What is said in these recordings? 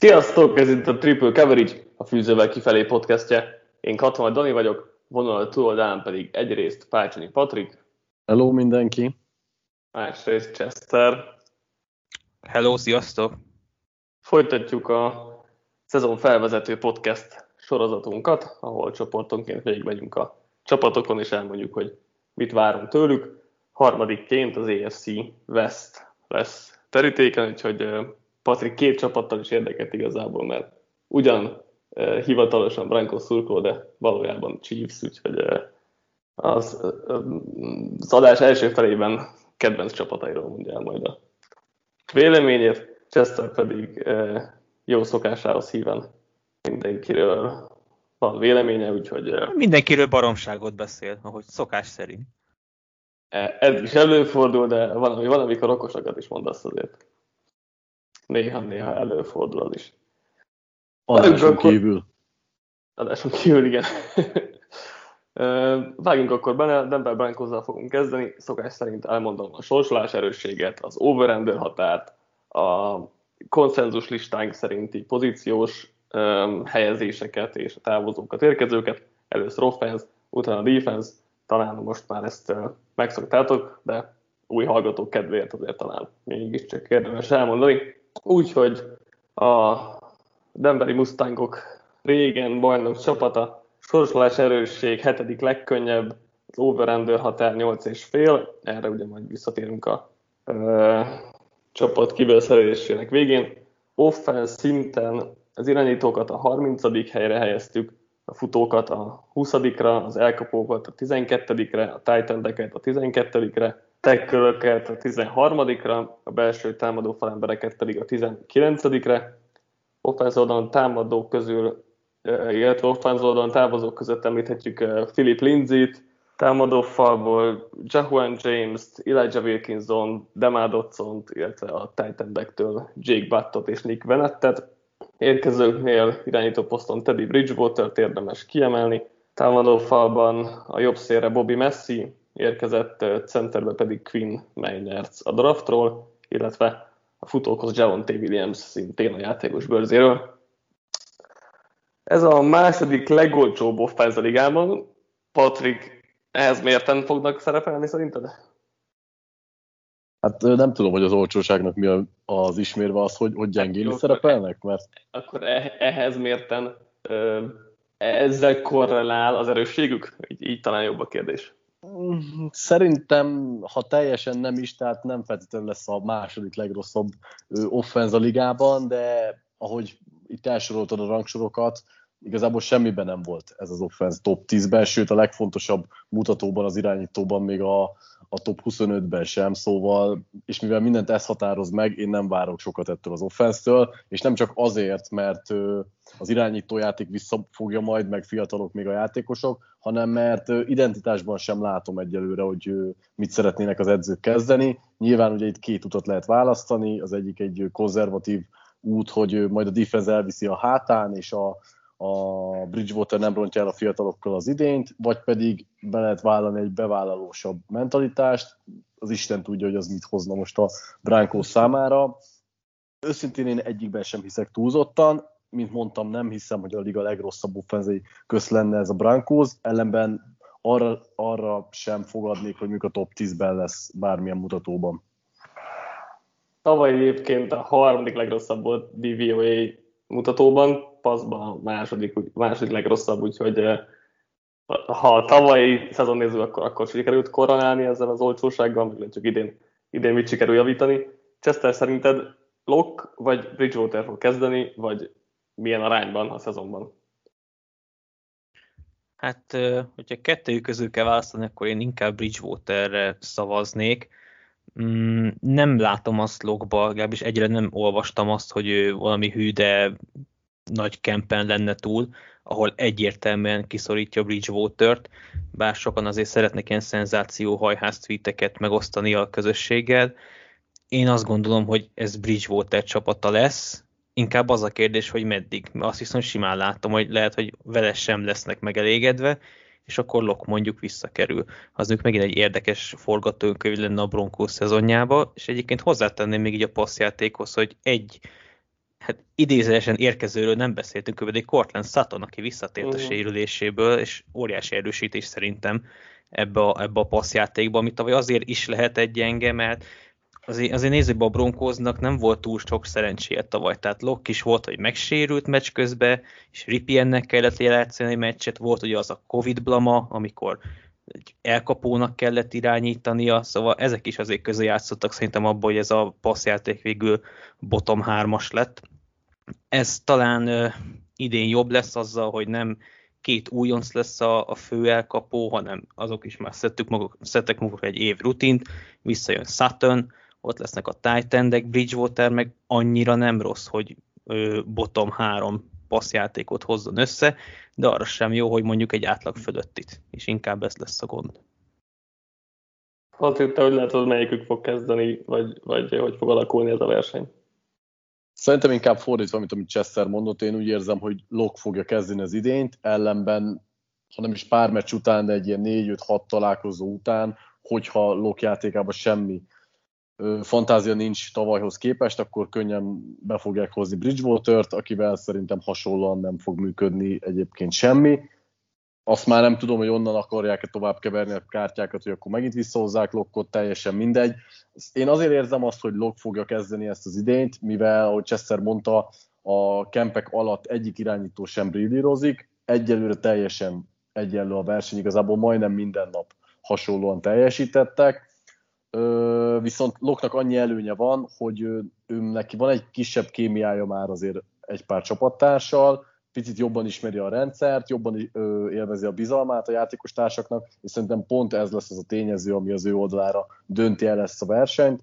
Sziasztok, ez itt a Triple Coverage, a Fűzővel kifelé podcastje. Én Katona Dani vagyok, vonal túloldalán pedig egyrészt Pácsonyi Patrik. Hello mindenki. Másrészt Chester. Hello, sziasztok. Folytatjuk a szezon felvezető podcast sorozatunkat, ahol csoportonként végigmegyünk a csapatokon, és elmondjuk, hogy mit várunk tőlük. Harmadikként az AFC West lesz terítéken, úgyhogy Patrik két csapattal is érdeket igazából, mert ugyan uh, hivatalosan Broncos szurkoló, de valójában Chiefs, úgyhogy uh, az, uh, az adás első felében kedvenc csapatairól mondja el majd a véleményét, Chester pedig uh, jó szokásához híven mindenkiről van véleménye, úgyhogy... Uh, Mindenkiről baromságot beszél, ahogy szokás szerint. Ez is előfordul, de van, van amikor okosakat is mondasz azért néha-néha előfordul az is. Adáson kívül. Adáson kívül, igen. Vágjunk akkor benne, Denver broncos fogunk kezdeni. Szokás szerint elmondom a sorsolás erősséget, az over határt, a konszenzus listánk szerinti pozíciós um, helyezéseket és a távozókat, érkezőket. Először offense, utána defense. Talán most már ezt uh, megszoktátok, de új hallgatók kedvéért azért talán mégiscsak érdemes elmondani. Úgyhogy a Denveri Mustangok régen bajnok csapata, sorsolás erősség, hetedik legkönnyebb, az over-under határ 8,5, erre ugye majd visszatérünk a ö, csapat kibelszerelésének végén. Offense szinten az irányítókat a 30. helyre helyeztük, a futókat a 20-ra, az elkapókat a 12-re, a titan a 12-re, tekkölöket a 13-ra, a belső támadó falembereket pedig a 19-re. Offense oldalon támadók közül, illetve oldalon távozók között említhetjük Philip Lindsay-t, támadó falból Jahuan James-t, Elijah Wilkinson, Demar dodson illetve a titan Jake Buttot és Nick Venettet. Érkezőknél irányító poszton Teddy Bridgewater-t érdemes kiemelni, támadó falban a jobb szélre Bobby Messi, érkezett, centerbe pedig Quinn Meinertz a draftról, illetve a futókhoz Javon T. Williams szintén a játékos bőrzéről. Ez a második legolcsóbb offense a ligában. Patrick, ehhez mérten fognak szerepelni szerinted? Hát nem tudom, hogy az olcsóságnak mi az ismérve az, hogy, hogy gyengén hát, szerepelnek, mert... Akkor e- ehhez mérten ezzel korrelál az erősségük? Így, így talán jobb a kérdés. Szerintem, ha teljesen nem is, tehát nem feltétlenül lesz a második legrosszabb offenz a ligában, de ahogy itt elsoroltad a rangsorokat, igazából semmiben nem volt ez az offense top 10-ben, sőt a legfontosabb mutatóban, az irányítóban még a, a top 25-ben sem, szóval, és mivel mindent ez határoz meg, én nem várok sokat ettől az offense és nem csak azért, mert az irányítójáték visszafogja majd, meg fiatalok még a játékosok, hanem mert identitásban sem látom egyelőre, hogy mit szeretnének az edzők kezdeni. Nyilván ugye itt két utat lehet választani, az egyik egy konzervatív út, hogy majd a defense elviszi a hátán, és a, a Bridgewater nem rontja el a fiatalokkal az idényt, vagy pedig be lehet vállalni egy bevállalósabb mentalitást, az Isten tudja, hogy az mit hozna most a Brankos számára. Őszintén én egyikben sem hiszek túlzottan, mint mondtam, nem hiszem, hogy a liga legrosszabb offenzei köz lenne ez a Brankos, ellenben arra, arra sem fogadnék, hogy a top 10-ben lesz bármilyen mutatóban. Tavaly egyébként a harmadik legrosszabb volt DVOA mutatóban, passzban a második, második legrosszabb, úgyhogy ha a tavalyi szezon nézzük, akkor, akkor sikerült koronálni ezzel az olcsósággal, meg csak idén, idén mit sikerül javítani. Chester szerinted Lock vagy Bridgewater fog kezdeni, vagy milyen arányban a szezonban? Hát, hogyha kettőjük közül kell választani, akkor én inkább Bridgewaterre szavaznék. Mm, nem látom azt logba, legalábbis egyre nem olvastam azt, hogy ő valami hű, de nagy kempen lenne túl, ahol egyértelműen kiszorítja Bridgewater-t, bár sokan azért szeretnek ilyen szenzáció hajház tweeteket megosztani a közösséggel. Én azt gondolom, hogy ez Bridgewater csapata lesz, inkább az a kérdés, hogy meddig. Azt viszont simán látom, hogy lehet, hogy vele sem lesznek megelégedve, és akkor Lok mondjuk visszakerül. Az ők megint egy érdekes forgatókönyv lenne a Broncos szezonjába, és egyébként hozzátenném még így a passzjátékhoz, hogy egy hát idézőesen érkezőről nem beszéltünk, pedig Cortland Sutton, aki visszatért uh-huh. a mhm. sérüléséből, és óriási erősítés szerintem ebbe a, ebbe a passzjátékba, amit tavaly azért is lehet egy gyenge, mert azért, azért nézzük a Broncosnak nem volt túl sok szerencséje tavaly, tehát Locke is volt, hogy megsérült meccs közben, és Ripiennek kellett játszani meccset, volt ugye az a Covid blama, amikor egy elkapónak kellett irányítania, szóval ezek is azért közé játszottak szerintem abban, hogy ez a passzjáték végül bottom 3-as lett. Ez talán uh, idén jobb lesz azzal, hogy nem két újonc lesz a, a fő elkapó, hanem azok is már szedtük maguk, szedtek maguk egy év rutint, visszajön Sutton, ott lesznek a Titan-ek, Bridgewater meg annyira nem rossz, hogy ö, bottom három passzjátékot hozzon össze, de arra sem jó, hogy mondjuk egy átlag fölöttit, és inkább ez lesz a gond. Patrik, te hogy látod, melyikük fog kezdeni, vagy, vagy hogy fog alakulni ez a verseny? Szerintem inkább fordítva, mint amit Chester mondott, én úgy érzem, hogy Lok fogja kezdeni az idényt, ellenben, ha nem is pár meccs után, de egy ilyen 4-5-6 találkozó után, hogyha Lok játékában semmi fantázia nincs tavalyhoz képest, akkor könnyen be fogják hozni Bridgewater-t, akivel szerintem hasonlóan nem fog működni egyébként semmi. Azt már nem tudom, hogy onnan akarják-e tovább keverni a kártyákat, hogy akkor megint visszahozzák Lockot, teljesen mindegy. Én azért érzem azt, hogy Lock fogja kezdeni ezt az idényt, mivel, ahogy Chester mondta, a kempek alatt egyik irányító sem brillírozik, egyelőre teljesen egyenlő a verseny, igazából majdnem minden nap hasonlóan teljesítettek, viszont Loknak annyi előnye van, hogy ő, ő neki van egy kisebb kémiája már azért egy pár csapattársal, picit jobban ismeri a rendszert, jobban ö, élvezi a bizalmát a játékos társaknak, és szerintem pont ez lesz az a tényező, ami az ő oldalára dönti el ezt a versenyt.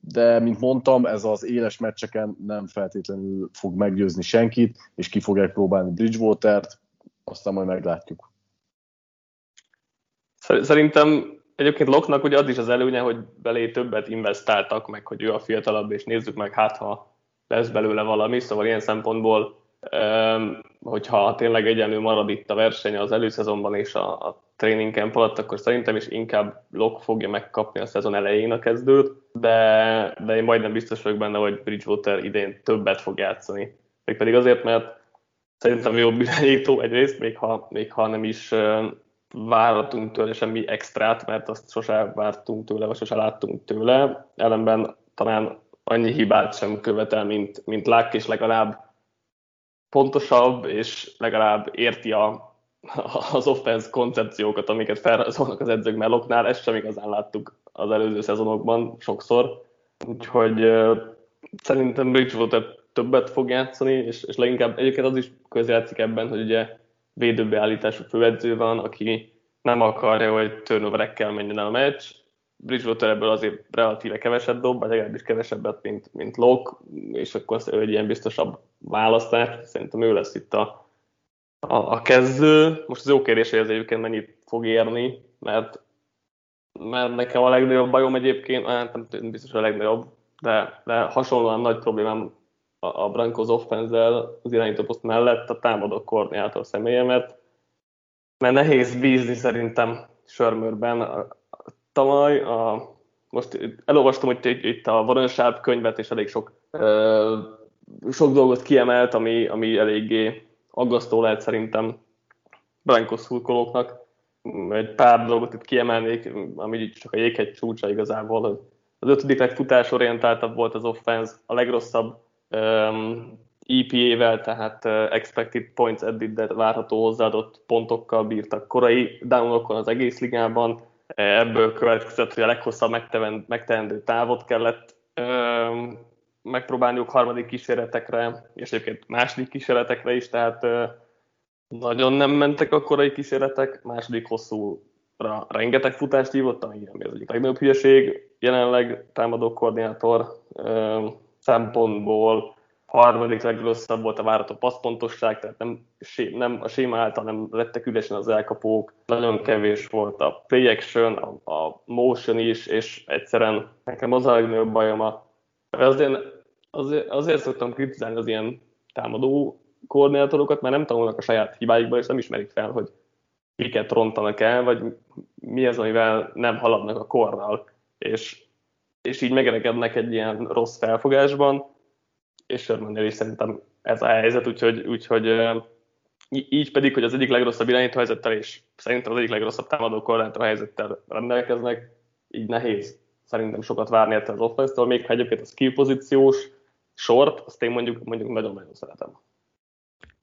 De, mint mondtam, ez az éles meccseken nem feltétlenül fog meggyőzni senkit, és ki fogják próbálni Bridgewater-t, aztán majd meglátjuk. Szerintem Egyébként Loknak ugye az is az előnye, hogy belé többet investáltak, meg hogy ő a fiatalabb, és nézzük meg, hát ha lesz belőle valami, szóval ilyen szempontból, hogyha tényleg egyenlő marad itt a verseny az előszezonban és a, a training camp alatt, akkor szerintem is inkább Lok fogja megkapni a szezon elején a kezdőt, de, de én majdnem biztos vagyok benne, hogy Bridgewater idén többet fog játszani. Még pedig azért, mert szerintem jobb irányító egyrészt, még ha, még ha nem is várhatunk tőle semmi extrát, mert azt sose vártunk tőle, vagy sose láttunk tőle. Ellenben talán annyi hibát sem követel, mint, mint Lák, és legalább pontosabb, és legalább érti a, az offense koncepciókat, amiket felrajzolnak az edzők melloknál, ezt sem igazán láttuk az előző szezonokban sokszor. Úgyhogy szerintem Bridgewater többet fog játszani, és, és leginkább egyébként az is közjátszik ebben, hogy ugye védőbeállítású főedző van, aki nem akarja, hogy turnoverekkel menjen el a meccs. Bridgewater ebből azért relatíve keveset dob, vagy legalábbis kevesebbet, mint, mint Locke, és akkor ő egy ilyen biztosabb választás. Szerintem ő lesz itt a, a, a kezdő. Most az jó kérdés, hogy ez egyébként mennyit fog érni, mert, mert nekem a legnagyobb bajom egyébként, hát nem biztos a legnagyobb, de, de hasonlóan nagy problémám a, Brankos offenzel az irányító poszt mellett a támadó koordinátor személye, mert, nehéz bízni szerintem Sörmörben. Tavaly a, most elolvastam hogy itt a Varansább könyvet, és elég sok, ö, sok dolgot kiemelt, ami, ami eléggé aggasztó lehet szerintem Brankos szurkolóknak. Egy pár dolgot itt kiemelnék, ami csak a jéghegy csúcsa igazából. Az ötödik legfutásorientáltabb volt az offense, a legrosszabb um, EPA-vel, tehát expected points added, de várható hozzáadott pontokkal bírtak korai downokon az egész ligában. Ebből következett, hogy a leghosszabb megteendő távot kellett um, megpróbálniuk harmadik kísérletekre, és egyébként második kísérletekre is, tehát uh, nagyon nem mentek a korai kísérletek, második hosszúra rengeteg futást hívott, ami az egyik legnagyobb hülyeség. Jelenleg támadó koordinátor um, szempontból harmadik legrosszabb volt a várható passzpontosság, tehát nem, nem, a séma által nem lettek üresen az elkapók, nagyon kevés volt a play action, a, a motion is, és egyszerűen nekem az a legnagyobb bajom a azért, azért, azért szoktam kritizálni az ilyen támadó koordinátorokat, mert nem tanulnak a saját hibáikból, és nem ismerik fel, hogy miket rontanak el, vagy mi az, amivel nem haladnak a korral. És és így megeregednek egy ilyen rossz felfogásban, és Shermannél is szerintem ez a helyzet, úgyhogy, úgyhogy így pedig, hogy az egyik legrosszabb irányító helyzettel, és szerintem az egyik legrosszabb támadó korlátó helyzettel rendelkeznek, így nehéz szerintem sokat várni ettől az offense még ha egyébként a skill pozíciós sort, azt én mondjuk, mondjuk nagyon-nagyon szeretem.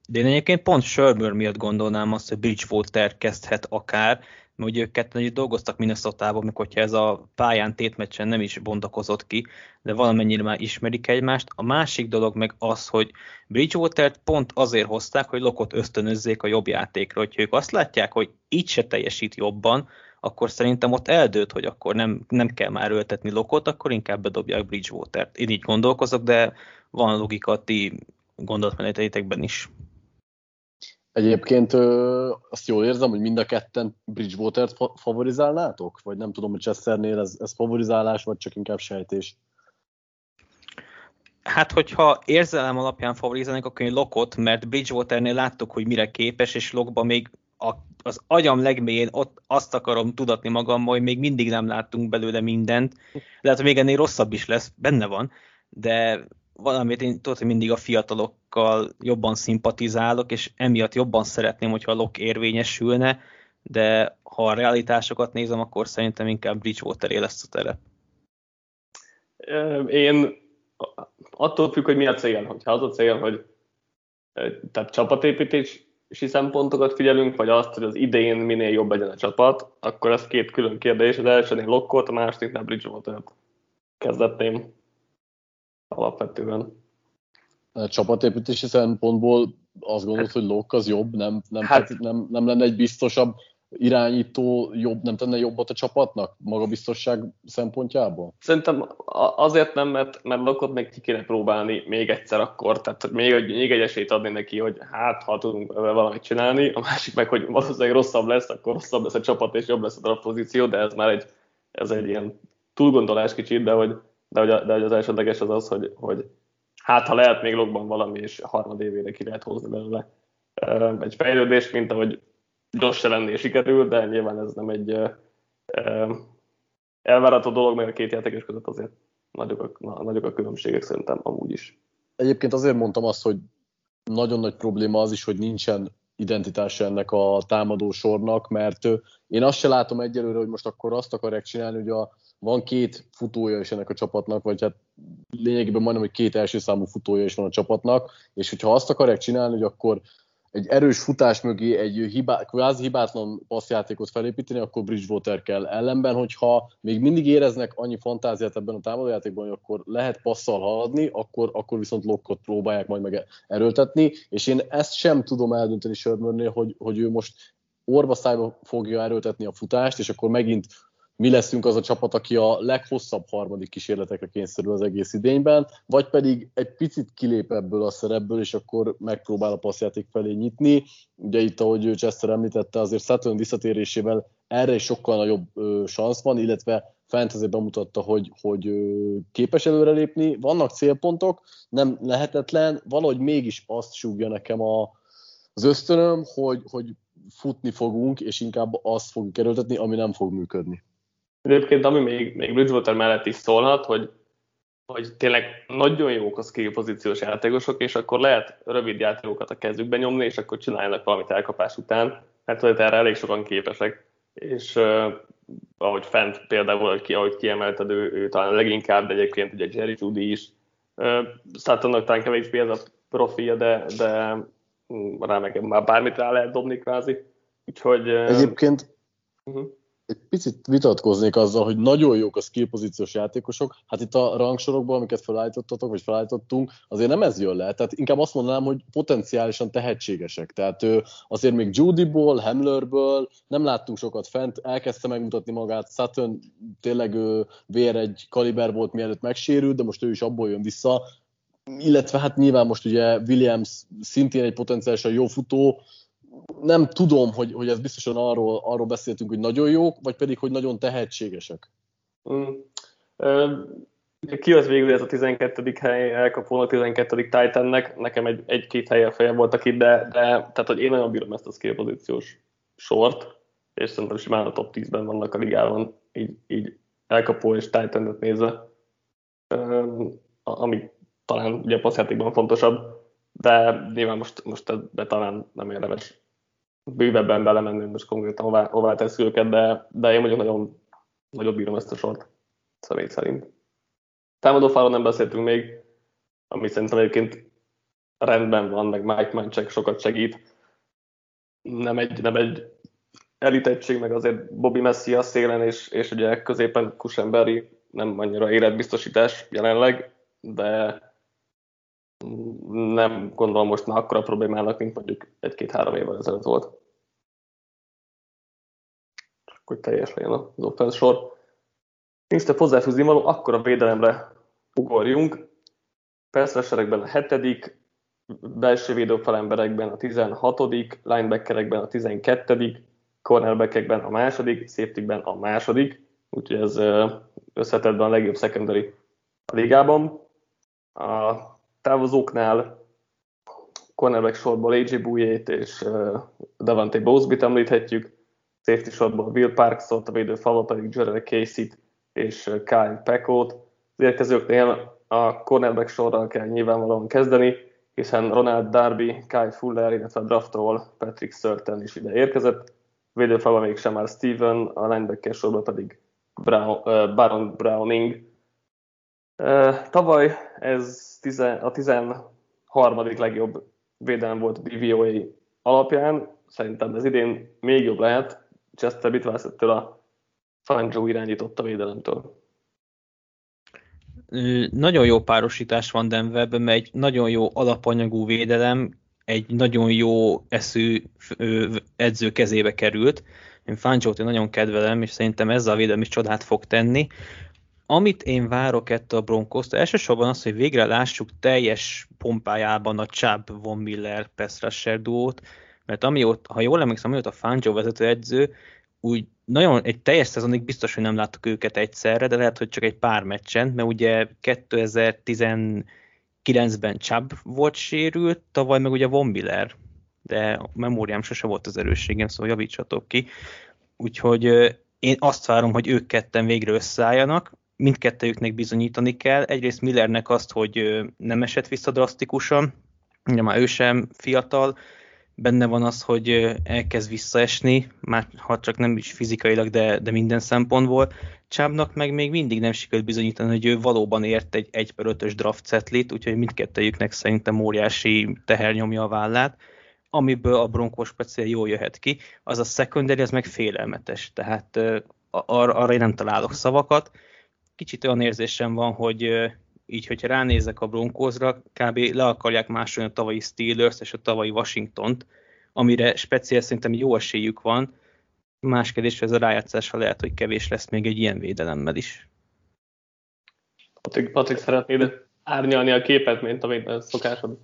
De én egyébként pont Shermer miatt gondolnám azt, hogy Bridgewater kezdhet akár, mert ugye ők ketten dolgoztak Minnesota-ban, mikor ez a pályán tétmeccsen nem is bontakozott ki, de valamennyire már ismerik egymást. A másik dolog meg az, hogy Bridgewater-t pont azért hozták, hogy Lokot ösztönözzék a jobb játékra. Hogyha ők azt látják, hogy így se teljesít jobban, akkor szerintem ott eldőlt, hogy akkor nem, nem kell már öltetni Lokot, akkor inkább bedobják Bridgewater-t. Én így gondolkozok, de van logika a ti gondolatmeneteitekben is. Egyébként ö, azt jól érzem, hogy mind a ketten Bridgewater-t fa- favorizálnátok? Vagy nem tudom, hogy Chesternél ez, ez favorizálás, vagy csak inkább sejtés? Hát, hogyha érzelem alapján favorizálnék, akkor én Lokot, mert Bridgewaternél láttuk, hogy mire képes, és Lokba még a, az agyam legmélyén ott azt akarom tudatni magam, hogy még mindig nem láttunk belőle mindent. Lehet, hogy még ennél rosszabb is lesz, benne van, de valamit én tudod, hogy mindig a fiatalokkal jobban szimpatizálok, és emiatt jobban szeretném, hogyha a lok érvényesülne, de ha a realitásokat nézem, akkor szerintem inkább bridgewater lesz a terep. Én attól függ, hogy mi a cél. Hogyha az a cél, hogy tehát csapatépítési szempontokat figyelünk, vagy azt, hogy az idén minél jobb legyen a csapat, akkor ez két külön kérdés. Az elsőnél lokkot, a másodiknál Bridgewater-t kezdetném alapvetően. A csapatépítési szempontból azt gondolod, hát, hogy Lok az jobb, nem, nem, hát, nem, nem lenne egy biztosabb irányító, jobb, nem tenne jobbat a csapatnak magabiztosság szempontjából? Szerintem azért nem, mert, mert Lokot még ki kéne próbálni még egyszer akkor, tehát még, még egy esélyt adni neki, hogy hát, ha tudunk valamit csinálni, a másik meg, hogy valószínűleg rosszabb lesz, akkor rosszabb lesz a csapat, és jobb lesz a pozíció, de ez már egy, ez egy ilyen túlgondolás kicsit, de hogy de hogy, de hogy az elsődleges az az, hogy, hogy hát ha lehet még logban valami, és a harmad évére ki lehet hozni belőle egy fejlődést, mint ahogy Josh lennél sikerül, de nyilván ez nem egy elvárható dolog, meg a két játékos között azért nagyok a, na, nagyok a különbségek szerintem amúgy is. Egyébként azért mondtam azt, hogy nagyon nagy probléma az is, hogy nincsen identitása ennek a támadó sornak, mert én azt se látom egyelőre, hogy most akkor azt akarják csinálni, hogy a van két futója is ennek a csapatnak, vagy hát lényegében majdnem, hogy két első számú futója is van a csapatnak, és hogyha azt akarják csinálni, hogy akkor egy erős futás mögé egy hibá, kvázi hibátlan passzjátékot felépíteni, akkor Bridgewater kell. Ellenben, hogyha még mindig éreznek annyi fantáziát ebben a támadójátékban, hogy akkor lehet passzal haladni, akkor, akkor viszont lokkot próbálják majd meg erőltetni, és én ezt sem tudom eldönteni Sörmörnél, hogy, hogy ő most orva fogja erőltetni a futást, és akkor megint mi leszünk az a csapat, aki a leghosszabb harmadik kísérletekre kényszerül az egész idényben, vagy pedig egy picit kilép ebből a szerepből, és akkor megpróbál a passzjáték felé nyitni. Ugye itt, ahogy Chester említette, azért Saturn visszatérésével erre is sokkal nagyobb ö, szansz van, illetve Fantasy bemutatta, hogy, hogy ö, képes előrelépni. Vannak célpontok, nem lehetetlen, valahogy mégis azt súgja nekem a, az ösztönöm, hogy, hogy futni fogunk, és inkább azt fogjuk kerültetni, ami nem fog működni. Egyébként ami még, még Bridgewater mellett is szólhat, hogy, hogy tényleg nagyon jók a skill pozíciós játékosok, és akkor lehet rövid játékokat a kezükbe nyomni, és akkor csináljanak valamit elkapás után, mert hogy erre elég sokan képesek. És uh, ahogy fent például, ahogy, ki, ahogy kiemelted, ő, ő talán leginkább, de egyébként ugye Jerry Judy is. Uh, Suttonnak talán kevésbé ez a profilja, de, de rá meg már bármit rá lehet dobni kvázi. Úgyhogy... Uh, egyébként uh-huh egy picit vitatkoznék azzal, hogy nagyon jók a skill pozíciós játékosok. Hát itt a rangsorokban, amiket felállítottatok, vagy felállítottunk, azért nem ez jön le. Tehát inkább azt mondanám, hogy potenciálisan tehetségesek. Tehát ő azért még Judyból, Hamlerből nem láttunk sokat fent, elkezdte megmutatni magát. Sutton tényleg ő vér egy kaliber volt, mielőtt megsérült, de most ő is abból jön vissza. Illetve hát nyilván most ugye Williams szintén egy potenciálisan jó futó, nem tudom, hogy, hogy ez biztosan arról, arról beszéltünk, hogy nagyon jók, vagy pedig, hogy nagyon tehetségesek. Mm. Ki az végül ez a 12. hely elkapónak, 12. Titannek, nekem egy, egy-két helyen feje voltak itt, de, de tehát, hogy én nagyon bírom ezt a skill pozíciós sort, és szerintem simán a top 10-ben vannak a ligában, így, így elkapó és titan nézve. Ami talán ugye a passzjátékban fontosabb, de nyilván most, most ebbe talán nem érdemes bővebben belemenni, most konkrétan hová, hová tesz őket, de, de én mondjuk nagyon, nagyon bírom ezt a sort, személy szerint. Támadó falon nem beszéltünk még, ami szerintem egyébként rendben van, meg Mike Manchek sokat segít. Nem egy, nem egy elitettség, meg azért Bobby Messi a szélen, és, és ugye középen Kusenberry nem annyira életbiztosítás jelenleg, de nem gondolom most már akkora problémának, mint mondjuk egy-két-három évvel ezelőtt volt. Csak hogy teljes legyen az offense sor. Nincs több hozzáfűzni való, akkor a védelemre ugorjunk. Persze a hetedik, belső védőfalemberekben a 16 linebackerekben a 12 cornerbackekben a második, safetykben a második, úgyhogy ez összetettben a legjobb secondary a ligában. A távozóknál cornerback sorból AJ Bouye-t és Davante Bowsby-t említhetjük, safety sorból Will Parksot, a védő falva pedig Jerry Casey-t és Kyle Peckot. Az érkezőknél a cornerback sorral kell nyilvánvalóan kezdeni, hiszen Ronald Darby, Kyle Fuller, illetve a draftról Patrick Surten is ide érkezett. Védőfalva még sem már Steven, a linebacker sorban pedig Brown, uh, Baron Browning. Tavaly ez a 13. legjobb védelem volt a DVOA alapján. Szerintem ez idén még jobb lehet. Chester Bitvász a Fangio irányította védelemtől. Nagyon jó párosítás van Denverben, mert egy nagyon jó alapanyagú védelem egy nagyon jó eszű edző kezébe került. Én Fangio-t nagyon kedvelem, és szerintem ezzel a védelem is csodát fog tenni. Amit én várok ettől a broncos elsősorban az, hogy végre lássuk teljes pompájában a Chubb Von Miller pass rusher duót, mert amióta, ha jól emlékszem, amióta Fangio vezető edző, úgy nagyon egy teljes szezonig biztos, hogy nem láttuk őket egyszerre, de lehet, hogy csak egy pár meccsen, mert ugye 2019-ben Chubb volt sérült, tavaly meg ugye Von Miller, de a memóriám sose volt az erősségem, szóval javítsatok ki. Úgyhogy én azt várom, hogy ők ketten végre összeálljanak, mindkettőjüknek bizonyítani kell. Egyrészt Millernek azt, hogy nem esett vissza drasztikusan, ugye már ő sem fiatal, benne van az, hogy elkezd visszaesni, már ha csak nem is fizikailag, de, de minden szempontból. Csábnak meg még mindig nem sikerült bizonyítani, hogy ő valóban ért egy 1 per 5-ös draft setlit, úgyhogy mindkettőjüknek szerintem óriási teher nyomja a vállát. Amiből a Broncos speciál jól jöhet ki, az a secondary, az meg félelmetes, tehát ar- arra én nem találok szavakat. Kicsit olyan érzésem van, hogy így, hogyha ránézek a Broncosra, kb. le akarják másolni a tavalyi Steelers és a tavalyi Washington-t, amire speciál szerintem jó esélyük van. Más kérdés, ez a rájátszása lehet, hogy kevés lesz még egy ilyen védelemmel is. Patrik, Patrik szeretnéd árnyalni a képet, mint amit szokásod?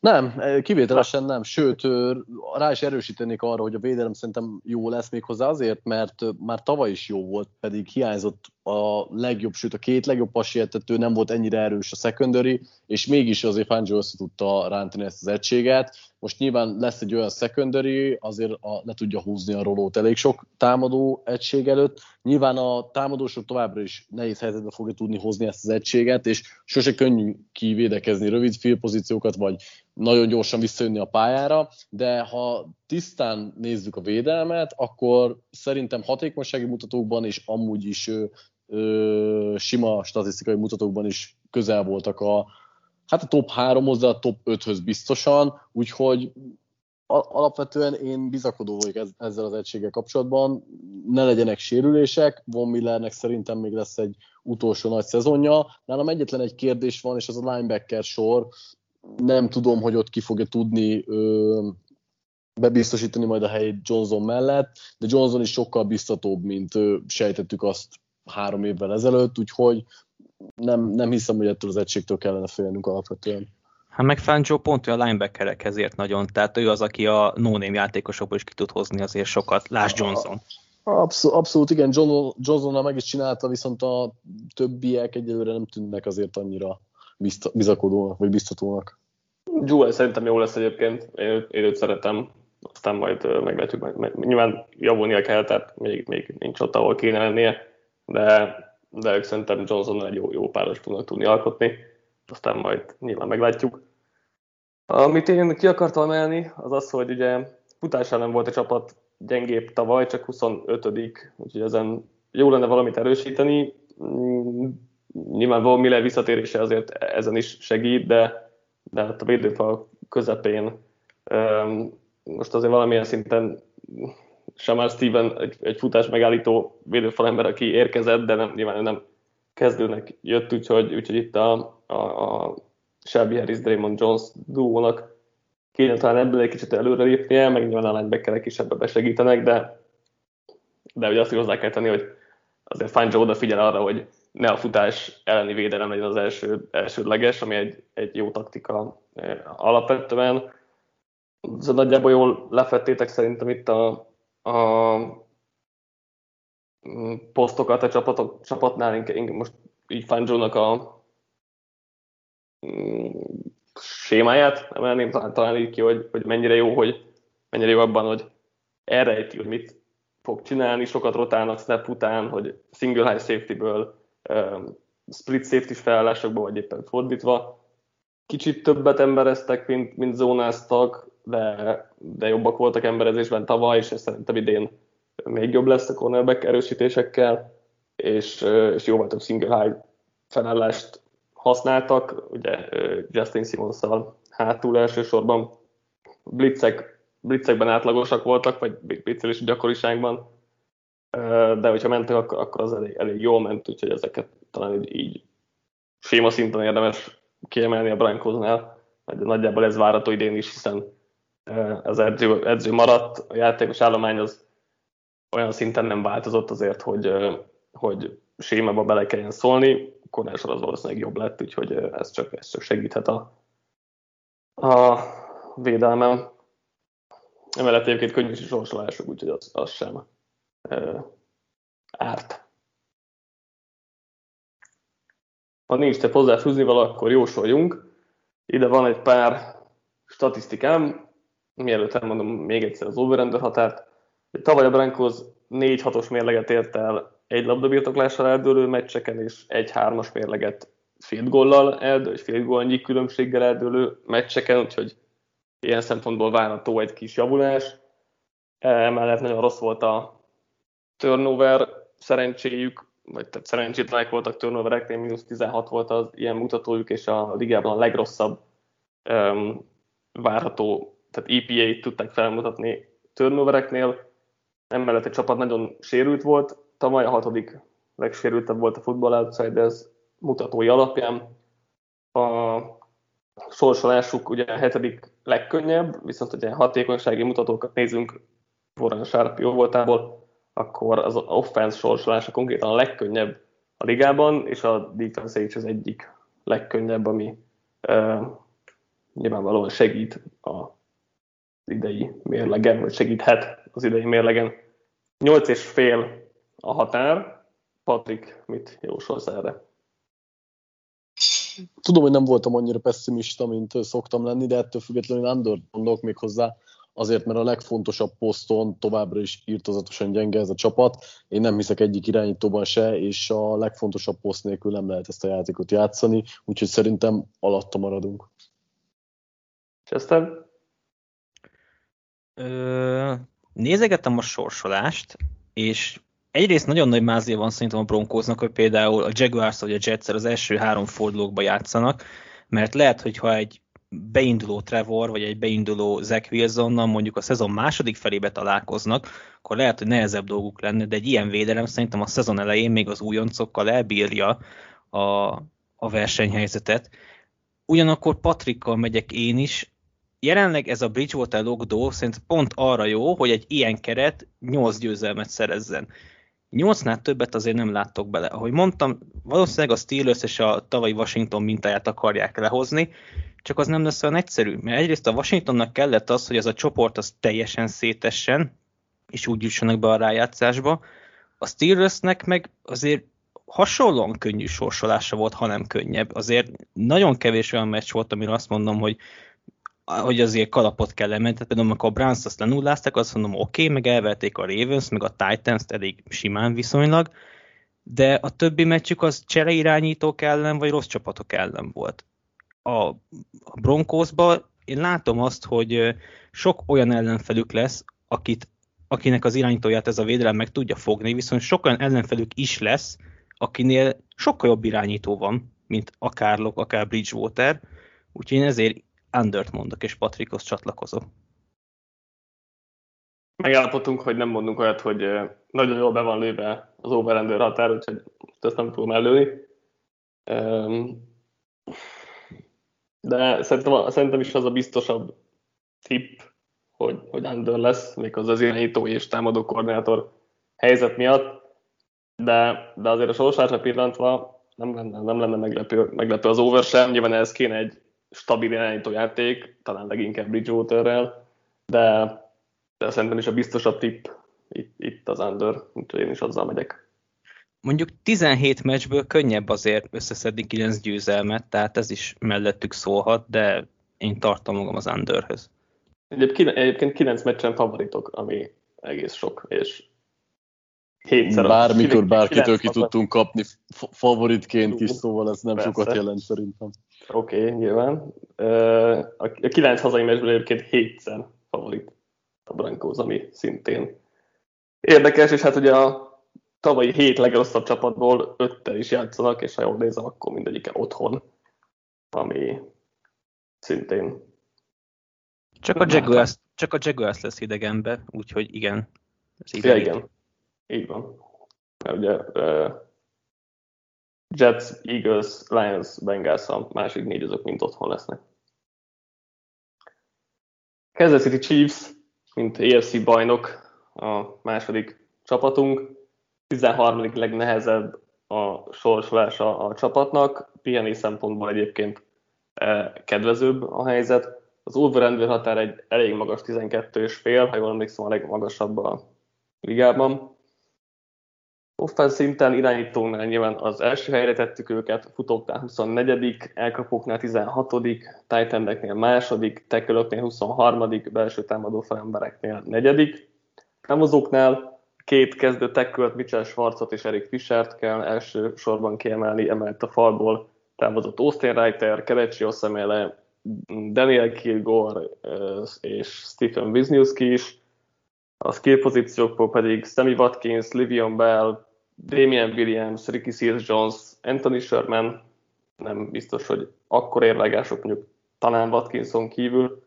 Nem, kivételesen nem, sőt, rá is erősítenék arra, hogy a védelem szerintem jó lesz még hozzá azért, mert már tavaly is jó volt, pedig hiányzott a legjobb, sőt a két legjobb pasietető nem volt ennyire erős a secondary, és mégis azért Fangio össze tudta rántani ezt az egységet. Most nyilván lesz egy olyan secondary, azért a, le tudja húzni a rolót elég sok támadó egység előtt. Nyilván a támadósok továbbra is nehéz helyzetbe fogja tudni hozni ezt az egységet, és sose könnyű kivédekezni rövid félpozíciókat, vagy nagyon gyorsan visszajönni a pályára, de ha tisztán nézzük a védelmet, akkor szerintem hatékonysági mutatókban és amúgy is ö, sima statisztikai mutatókban is közel voltak a, hát a top 3-hoz, de a top 5-höz biztosan, úgyhogy alapvetően én bizakodó vagyok ezzel az egységgel kapcsolatban. Ne legyenek sérülések, Von Millernek szerintem még lesz egy utolsó nagy szezonja. Nálam egyetlen egy kérdés van, és az a linebacker sor. Nem tudom, hogy ott ki fogja tudni ö, bebiztosítani majd a helyét Johnson mellett, de Johnson is sokkal biztatóbb, mint ö, sejtettük azt három évvel ezelőtt, úgyhogy nem, nem hiszem, hogy ettől az egységtől kellene félnünk alapvetően. Hát meg Fangio pont a linebackerekhez ért nagyon, tehát ő az, aki a no-name játékosokból is ki tud hozni azért sokat. Láss Johnson. Abszolút, abszolút igen, John, Johnsonnal meg is csinálta, viszont a többiek egyelőre nem tűnnek azért annyira bizakodónak, vagy biztatónak. Jewel szerintem jó lesz egyébként, én, én őt szeretem, aztán majd meglátjuk, meg, nyilván javulnia kell, tehát még, még nincs ott, ahol kéne lennie, de, de ők szerintem Johnson egy jó, jó páros tudnak tudni alkotni. aztán majd nyilván meglátjuk. Amit én ki akartam emelni, az az, hogy ugye futás nem volt a csapat gyengébb tavaly, csak 25 úgyhogy ezen jó lenne valamit erősíteni. Nyilván Miller visszatérése azért ezen is segít, de, de hát a védőfal közepén most azért valamilyen szinten Samar Steven egy, egy futás megállító védőfal ember, aki érkezett, de nem, nyilván nem kezdőnek jött, úgyhogy, úgyhogy itt a, a, a Shelby Harris, Draymond Jones duónak kéne talán ebből egy kicsit előre lépnie, meg nyilván a linebackerek is ebbe besegítenek, de, de ugye azt is hozzá kell tenni, hogy azért Fangio odafigyel arra, hogy ne a futás elleni védelem legyen az első, elsődleges, ami egy, egy jó taktika eh, alapvetően. Ez nagyjából jól lefettétek szerintem itt a, a mm, posztokat a csapatok, csapatnál, inkább most így Fangio-nak a mm, sémáját emelném talán, talán így ki, hogy, hogy mennyire jó, hogy mennyire jó abban, hogy elrejti, hogy mit fog csinálni, sokat rotálnak snap után, hogy single high safety-ből um, split safety felállásokból, vagy éppen fordítva. Kicsit többet embereztek, mint, mint zónáztak, de, de jobbak voltak emberezésben tavaly, és szerintem idén még jobb lesz a cornerback erősítésekkel, és, és jóval több single high felállást használtak, ugye Justin simmons hátul elsősorban. Blitzek, blitzekben átlagosak voltak, vagy blitzelési gyakoriságban, de hogyha mentek, akkor, akkor az elég, elég jól ment, úgyhogy ezeket talán így, így séma szinten érdemes kiemelni a Brankoznál, nagyjából ez várható idén is, hiszen az edző, edző maradt, a játékos állomány az olyan szinten nem változott azért, hogy, hogy sémába bele kelljen szólni, kornásor az valószínűleg jobb lett, úgyhogy ez csak, ez csak segíthet a, a védelmem. Emellett egyébként könnyű is sorsolások, úgyhogy az, az sem e, árt. Ha nincs te hozzáfűzni vala, akkor jósoljunk. Ide van egy pár statisztikám, mielőtt elmondom még egyszer az overrender határt. Tavaly a Broncos 4-6-os mérleget ért el egy labdabirtoklással eldőlő meccseken, és egy hármas mérleget field gollal eldő, és field goalnyi különbséggel eldőlő meccseken, úgyhogy ilyen szempontból várható egy kis javulás. Emellett nagyon rossz volt a turnover szerencséjük, vagy tehát szerencsétlenek voltak turnovereknél, mínusz 16 volt az ilyen mutatójuk, és a ligában a legrosszabb um, várható, tehát EPA-t tudták felmutatni turnovereknél. Emellett egy csapat nagyon sérült volt, tavaly a hatodik legsérültebb volt a Football Outsiders mutatói alapján. A sorsolásuk ugye a hetedik legkönnyebb, viszont ugye hatékonysági mutatókat nézünk Warren Sharp jó voltából, akkor az offense sorsolása konkrétan a legkönnyebb a ligában, és a defense is az egyik legkönnyebb, ami uh, nyilvánvalóan segít a idei mérlegen, vagy segíthet az idei mérlegen. 8 és fél a határ. Patrik, mit jósolsz erre? Tudom, hogy nem voltam annyira pessimista, mint szoktam lenni, de ettől függetlenül under mondok még hozzá, azért, mert a legfontosabb poszton továbbra is írtozatosan gyenge ez a csapat. Én nem hiszek egyik irányítóban se, és a legfontosabb poszt nélkül nem lehet ezt a játékot játszani, úgyhogy szerintem alatta maradunk. Chester? Nézegettem a sorsolást, és egyrészt nagyon nagy mázia van szerintem a Broncosnak, hogy például a Jaguars vagy a Jets az első három fordulókba játszanak, mert lehet, hogy ha egy beinduló Trevor, vagy egy beinduló Zach Wilsonnal mondjuk a szezon második felébe találkoznak, akkor lehet, hogy nehezebb dolguk lenne, de egy ilyen védelem szerintem a szezon elején még az újoncokkal elbírja a, a versenyhelyzetet. Ugyanakkor Patrikkal megyek én is, jelenleg ez a Bridgewater logdó szerint pont arra jó, hogy egy ilyen keret 8 győzelmet szerezzen. Nyolcnál többet azért nem láttok bele. Ahogy mondtam, valószínűleg a Steelers és a tavalyi Washington mintáját akarják lehozni, csak az nem lesz olyan egyszerű, mert egyrészt a Washingtonnak kellett az, hogy ez a csoport az teljesen szétessen, és úgy jussanak be a rájátszásba. A Steelersnek meg azért hasonlóan könnyű sorsolása volt, ha nem könnyebb. Azért nagyon kevés olyan meccs volt, amire azt mondom, hogy hogy azért kalapot kell emelni, tehát például amikor a Browns azt lenulláztak, azt mondom, oké, okay, meg elverték a Ravens, meg a titans elég simán viszonylag, de a többi meccsük az csere irányítók ellen, vagy rossz csapatok ellen volt. a Broncosba én látom azt, hogy sok olyan ellenfelük lesz, akit, akinek az irányítóját ez a védelem meg tudja fogni, viszont sok olyan ellenfelük is lesz, akinél sokkal jobb irányító van, mint akár Lok, akár Bridgewater, úgyhogy én ezért Undert mondok, és Patrickhoz csatlakozok. Megállapodtunk, hogy nem mondunk olyat, hogy nagyon jól be van lőve az over határ, úgyhogy ezt nem fogom előni. De szerintem, szerintem is az a biztosabb tipp, hogy, hogy under lesz, még az az irányító és támadó koordinátor helyzet miatt, de, de azért a sorsára pillantva nem lenne, nem lenne meglepő, meglepő az over sem, nyilván ez kéne egy stabil irányító játék, talán leginkább Bridgewaterrel, de, de szerintem is a biztosabb tipp itt, itt az under, úgyhogy én is azzal megyek. Mondjuk 17 meccsből könnyebb azért összeszedni 9 győzelmet, tehát ez is mellettük szólhat, de én tartom magam az underhöz. Egyébként, egyébként 9 meccsen favoritok, ami egész sok, és hétszer. Bármikor bárkitől ki tudtunk kapni favoritként is, szóval ez nem Persze. sokat jelent szerintem. Oké, okay, nyilván. A kilenc hazai meccsből egyébként hétszer favorit a Broncos, ami szintén érdekes, és hát ugye a tavalyi hét legrosszabb csapatból öttel is játszanak, és ha jól nézem, akkor mindegyike otthon, ami szintén... Csak a Jaguars, csak a Jaguars lesz idegenbe, úgyhogy igen. Ez ja, igen. Így van. Mert ugye Jets, Eagles, Lions, Bengals a másik négy azok mind otthon lesznek. Kansas City Chiefs, mint AFC bajnok, a második csapatunk. 13. legnehezebb a sorsolása a csapatnak, pihenés szempontból egyébként e, kedvezőbb a helyzet. Az over határ egy elég magas 12,5, ha jól emlékszem a legmagasabb a ligában. Offense szinten irányítónál nyilván az első helyre tettük őket, futóknál 24 elkapóknál 16 tight második, tekölöknél 23 belső támadó felembereknél negyedik. Támozóknál két kezdő tekkölt, Mitchell Schwarzot és Erik Fischert kell első sorban kiemelni, emelt a falból távozott Austin Reiter, Kerecsi Oszemele, Daniel Kilgore és Stephen Wisniewski is. A skill pozíciókból pedig Sammy Watkins, Livion Bell, Damian Williams, Ricky Sears Jones, Anthony Sherman, nem biztos, hogy akkor érlegások mondjuk talán Watkinson kívül.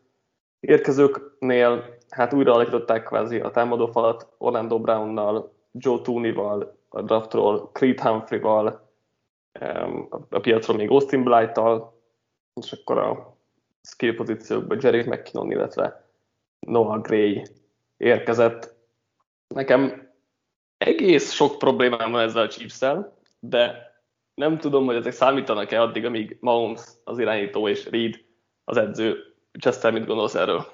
Érkezőknél hát újra alakították kvázi a támadófalat Orlando Brownnal, Joe Tooney-val, a draftról, Creed Humphrey-val, a piacról még Austin Blight-tal, és akkor a skill pozíciókban Jerry McKinnon, illetve Noah Gray érkezett. Nekem egész sok problémám van ezzel a chiefs de nem tudom, hogy ezek számítanak-e addig, amíg Mahomes az irányító és Reed az edző. Chester, mit gondolsz erről?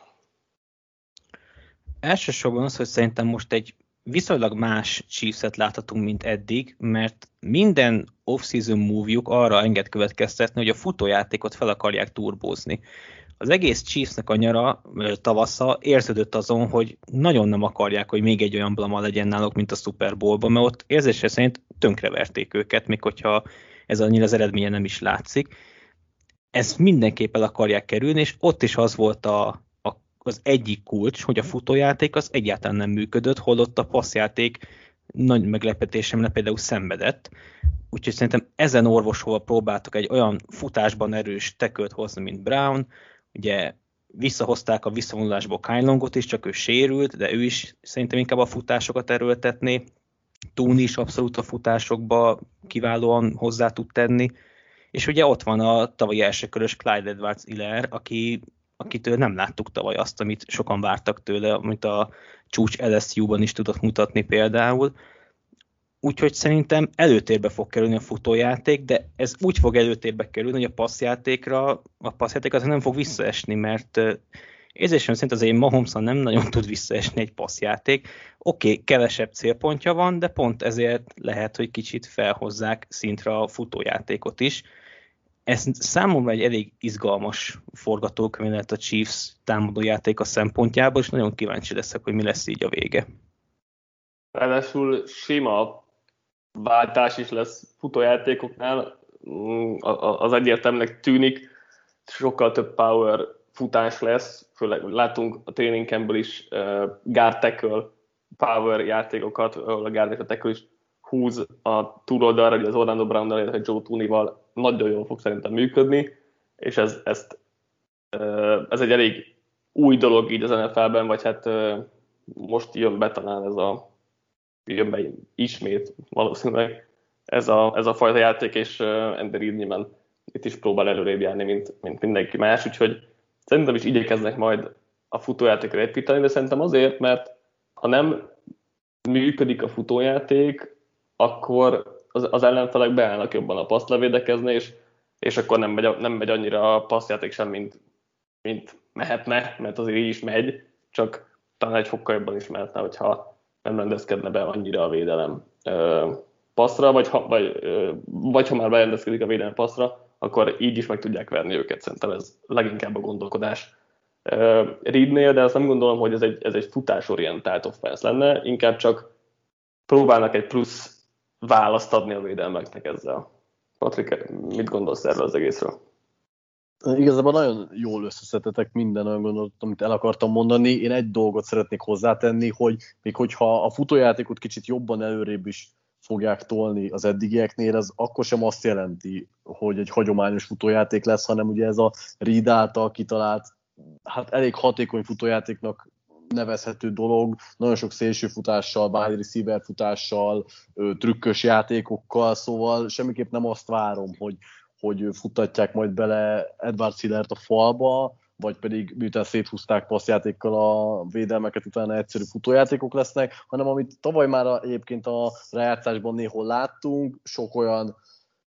Elsősorban az, hogy szerintem most egy viszonylag más Chiefs-et láthatunk, mint eddig, mert minden off-season move arra enged következtetni, hogy a futójátékot fel akarják turbózni az egész Chiefsnek a nyara, tavasza érződött azon, hogy nagyon nem akarják, hogy még egy olyan blama legyen náluk, mint a Super Bowlban, mert ott érzése szerint tönkreverték őket, még hogyha ez annyira az eredménye nem is látszik. Ezt mindenképp el akarják kerülni, és ott is az volt a, a, az egyik kulcs, hogy a futójáték az egyáltalán nem működött, holott a passzjáték nagy meglepetésemre például szenvedett. Úgyhogy szerintem ezen orvosolva próbáltak egy olyan futásban erős tekölt hozni, mint Brown, Ugye visszahozták a visszavonulásból Kyle is, csak ő sérült, de ő is szerintem inkább a futásokat erőltetné. Tún is abszolút a futásokba kiválóan hozzá tud tenni. És ugye ott van a tavalyi elsőkörös Clyde Edwards Iller, aki, akitől nem láttuk tavaly azt, amit sokan vártak tőle, amit a csúcs LSU-ban is tudott mutatni például úgyhogy szerintem előtérbe fog kerülni a futójáték, de ez úgy fog előtérbe kerülni, hogy a passzjátékra, a passzjáték az nem fog visszaesni, mert érzésem szerint azért mahomes nem nagyon tud visszaesni egy passzjáték. Oké, okay, kevesebb célpontja van, de pont ezért lehet, hogy kicsit felhozzák szintre a futójátékot is. Ez számomra egy elég izgalmas forgatókönyv lehet a Chiefs támadójátéka szempontjából, és nagyon kíváncsi leszek, hogy mi lesz így a vége. Ráadásul sima váltás is lesz futójátékoknál, mm, az egyértelműnek tűnik. sokkal több power futás lesz, főleg látunk a tréningből is uh, guard tackle power játékokat, ahol a guard tackle is húz a túloldalra, hogy az Orlando brown illetve Joe Tooney-val nagyon jól fog szerintem működni, és ez, ezt, uh, ez egy elég új dolog így az NFL-ben, vagy hát uh, most jön be talán ez a jön be ismét valószínűleg ez a, ez a fajta játék, és Andy Reid nyilván itt is próbál előrébb járni, mint, mint mindenki más, úgyhogy szerintem is igyekeznek majd a futójátékra építeni, de szerintem azért, mert ha nem működik a futójáték, akkor az, az ellenfelek beállnak jobban a paszt levédekezni, és, és akkor nem megy, nem megy annyira a passzjáték sem, mint, mint mehetne, mert azért így is megy, csak talán egy fokkal jobban is mehetne, hogyha nem rendezkedne be annyira a védelem passzra, vagy ha, vagy, vagy ha már berendezkedik a védelem passzra, akkor így is meg tudják verni őket. Szerintem ez leginkább a gondolkodás Reednél, de azt nem gondolom, hogy ez egy, ez egy futásorientált offense lenne, inkább csak próbálnak egy plusz választ adni a védelmeknek ezzel. Patrik, mit gondolsz erről az egészről? Igazából nagyon jól összeszetetek minden olyan gondolatot, amit el akartam mondani. Én egy dolgot szeretnék hozzátenni, hogy még hogyha a futójátékot kicsit jobban előrébb is fogják tolni az eddigieknél, ez akkor sem azt jelenti, hogy egy hagyományos futójáték lesz, hanem ugye ez a Reed által kitalált, hát elég hatékony futójátéknak nevezhető dolog, nagyon sok szélső futással, wide receiver futással, trükkös játékokkal, szóval semmiképp nem azt várom, hogy, hogy futtatják majd bele Edward Szilert a falba, vagy pedig miután széthúzták passzjátékkal a védelmeket, utána egyszerű futójátékok lesznek, hanem amit tavaly már egyébként a rájátszásban néhol láttunk, sok olyan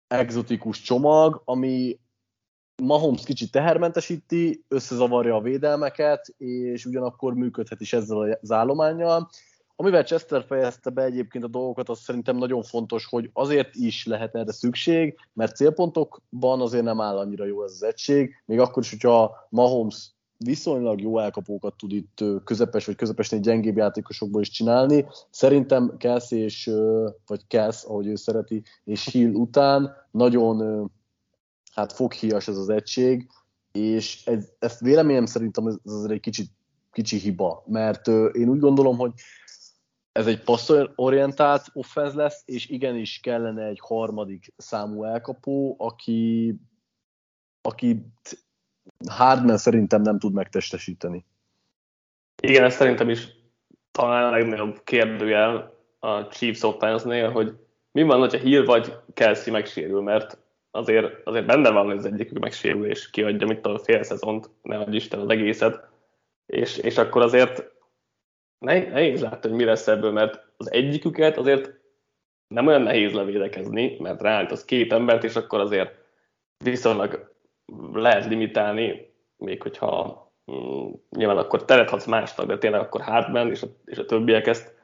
exotikus csomag, ami Mahomes kicsit tehermentesíti, összezavarja a védelmeket, és ugyanakkor működhet is ezzel az állományjal. Amivel Chester fejezte be egyébként a dolgokat, az szerintem nagyon fontos, hogy azért is lehet erre szükség, mert célpontokban azért nem áll annyira jó ez az egység, még akkor is, hogyha Mahomes viszonylag jó elkapókat tud itt közepes vagy közepesnél gyengébb játékosokból is csinálni. Szerintem Kelsey és, vagy Kels, ahogy ő szereti, és Hill után nagyon hát foghíjas ez az egység, és ez, ezt véleményem szerintem ez, ez egy kicsit kicsi hiba, mert én úgy gondolom, hogy ez egy passzorientált offenz lesz, és igenis kellene egy harmadik számú elkapó, aki, aki Hardman szerintem nem tud megtestesíteni. Igen, ez szerintem is talán a legnagyobb kérdőjel a Chiefs offense hogy mi van, hogyha Hill vagy Kelsey megsérül, mert azért, azért benne van, hogy az egyikük megsérül, és kiadja mit a fél szezont, ne adj Isten az egészet, és, és akkor azért nehéz látni, hogy mi lesz ebből, mert az egyiküket azért nem olyan nehéz levédekezni, mert ráállt az két embert, és akkor azért viszonylag lehet limitálni, még hogyha mm, nyilván akkor teret hadsz másnak, de tényleg akkor Hartman és a, és a többiek ezt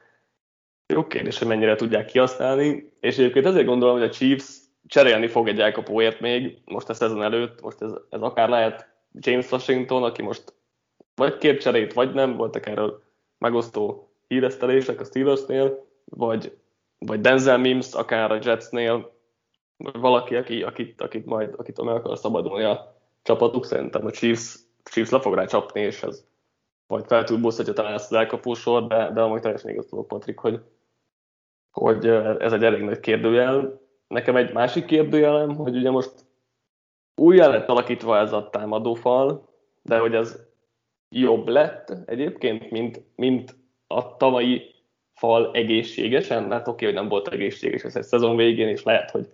jó kérdés, hogy mennyire tudják kihasználni, és egyébként azért gondolom, hogy a Chiefs cserélni fog egy elkapóért még, most a szezon előtt, most ez, ez akár lehet James Washington, aki most vagy két cserét, vagy nem, voltak erről megosztó híresztelések a Steelersnél, vagy, vagy Denzel Mims, akár a Jetsnél, vagy valaki, aki, akit, akit majd akit meg akar szabadulni a csapatuk, szerintem a Chiefs, Chiefs le fog rá csapni, és ez vagy fel tud buszhatja talán ezt az elkapósor, de, de amúgy teljesen igaz tudok, Patrik, hogy, hogy ez egy elég nagy kérdőjel. Nekem egy másik kérdőjelem, hogy ugye most újjá lett alakítva ez a támadófal, de hogy ez jobb lett egyébként, mint, mint a tavalyi fal egészségesen, mert oké, hogy nem volt egészséges ez egy szezon végén, és lehet, hogy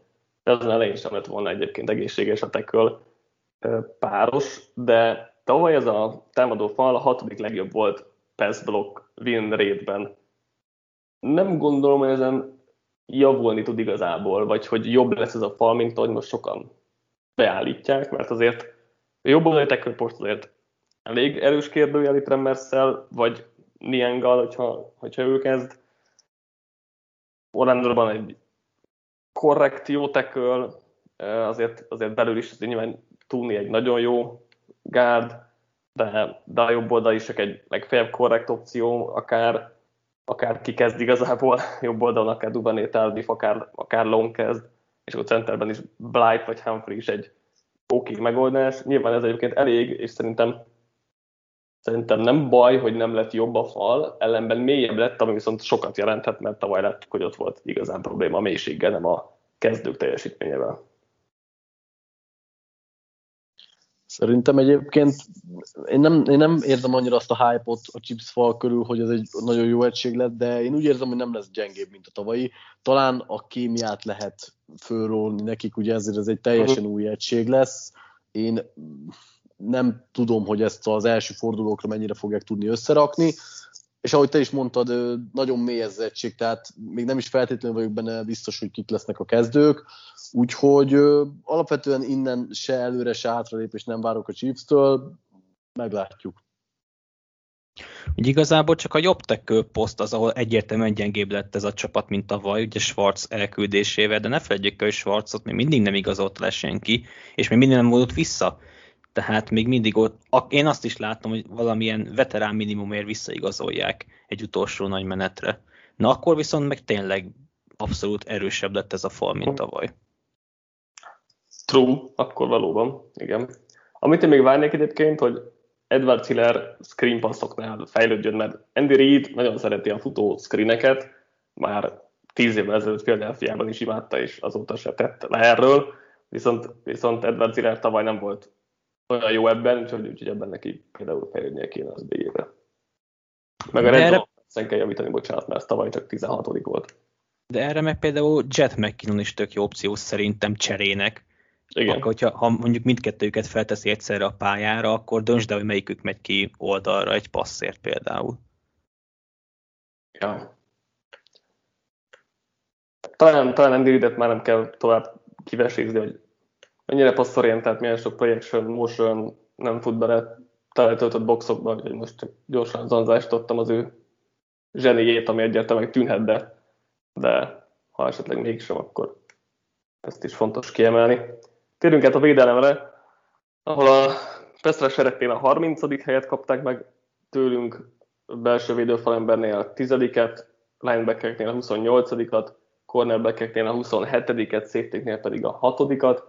szezon elején sem lett volna egyébként egészséges a teköl páros, de tavaly ez a támadó fal a hatodik legjobb volt pass block win rate-ben. Nem gondolom, hogy ezen javulni tud igazából, vagy hogy jobb lesz ez a fal, mint ahogy most sokan beállítják, mert azért a jobb oldali tackle azért elég erős kérdőjel itt Remmerszel, vagy Nianggal, hogyha, hogyha ő kezd. Orlandorban egy korrekt jó tackle, azért, azért belül is azért nyilván tudni egy nagyon jó gárd, de, de a jobb oldal is egy legfeljebb korrekt opció, akár, akár ki kezd igazából, jobb oldalon akár Dubané Tardif, akár, akár Long kezd, és akkor centerben is Blight vagy Humphrey is egy oké okay, megoldás. Nyilván ez egyébként elég, és szerintem szerintem nem baj, hogy nem lett jobb a fal, ellenben mélyebb lett, ami viszont sokat jelenthet, mert tavaly láttuk, hogy ott volt igazán probléma a mélységgel, nem a kezdők teljesítményével. Szerintem egyébként én nem, én nem érzem annyira azt a hype-ot a Chips fal körül, hogy ez egy nagyon jó egység lett, de én úgy érzem, hogy nem lesz gyengébb, mint a tavalyi. Talán a kémiát lehet fölrólni nekik, ugye ezért ez egy teljesen uh-huh. új egység lesz. Én nem tudom, hogy ezt az első fordulókra mennyire fogják tudni összerakni, és ahogy te is mondtad, nagyon mély ez egység, tehát még nem is feltétlenül vagyok benne biztos, hogy kik lesznek a kezdők, úgyhogy alapvetően innen se előre, se hátralépés nem várok a Chiefs-től, meglátjuk. Úgy igazából csak a jobb tackle poszt az, ahol egyértelműen gyengébb lett ez a csapat, mint tavaly, ugye Schwarz elküldésével, de ne felejtjük el, hogy Schwarzot még mindig nem igazolt le senki, és még mindig nem volt vissza tehát még mindig ott, én azt is látom, hogy valamilyen veterán minimumért visszaigazolják egy utolsó nagy menetre. Na akkor viszont meg tényleg abszolút erősebb lett ez a fal, mint tavaly. True, akkor valóban, igen. Amit én még várnék egyébként, hogy Edward Hiller screen passzoknál fejlődjön, mert Andy Reid nagyon szereti a futó screeneket, már tíz évvel ezelőtt Philadelphia-ban is imádta, és azóta se tett le erről, viszont, viszont Edward Hiller tavaly nem volt olyan jó ebben, úgyhogy, úgyhogy ebben neki például fejlődnie kéne az BG-be. Meg a Red erre... kell javítani, bocsánat, mert ez tavaly csak 16 volt. De erre meg például Jet McKinnon is tök jó opció szerintem cserének. Igen. Akkor, hogyha ha mondjuk mindkettőjüket felteszi egyszerre a pályára, akkor döntsd el, hogy melyikük megy ki oldalra egy passzért például. Ja. Talán, talán Andy már nem kell tovább kivesézni, hogy mennyire passzorientált, milyen sok projection, motion nem fut bele teletöltött boxokba, hogy most gyorsan zanzásítottam az ő zseniét, ami egyáltalán tűnhet, de, de ha esetleg mégsem, akkor ezt is fontos kiemelni. Térjünk át a védelemre, ahol a Pestre seregnél a 30. helyet kapták meg tőlünk, belső védőfalembernél a 10-et, linebackereknél a 28-at, cornerbackeknél a 27-et, safety pedig a 6-at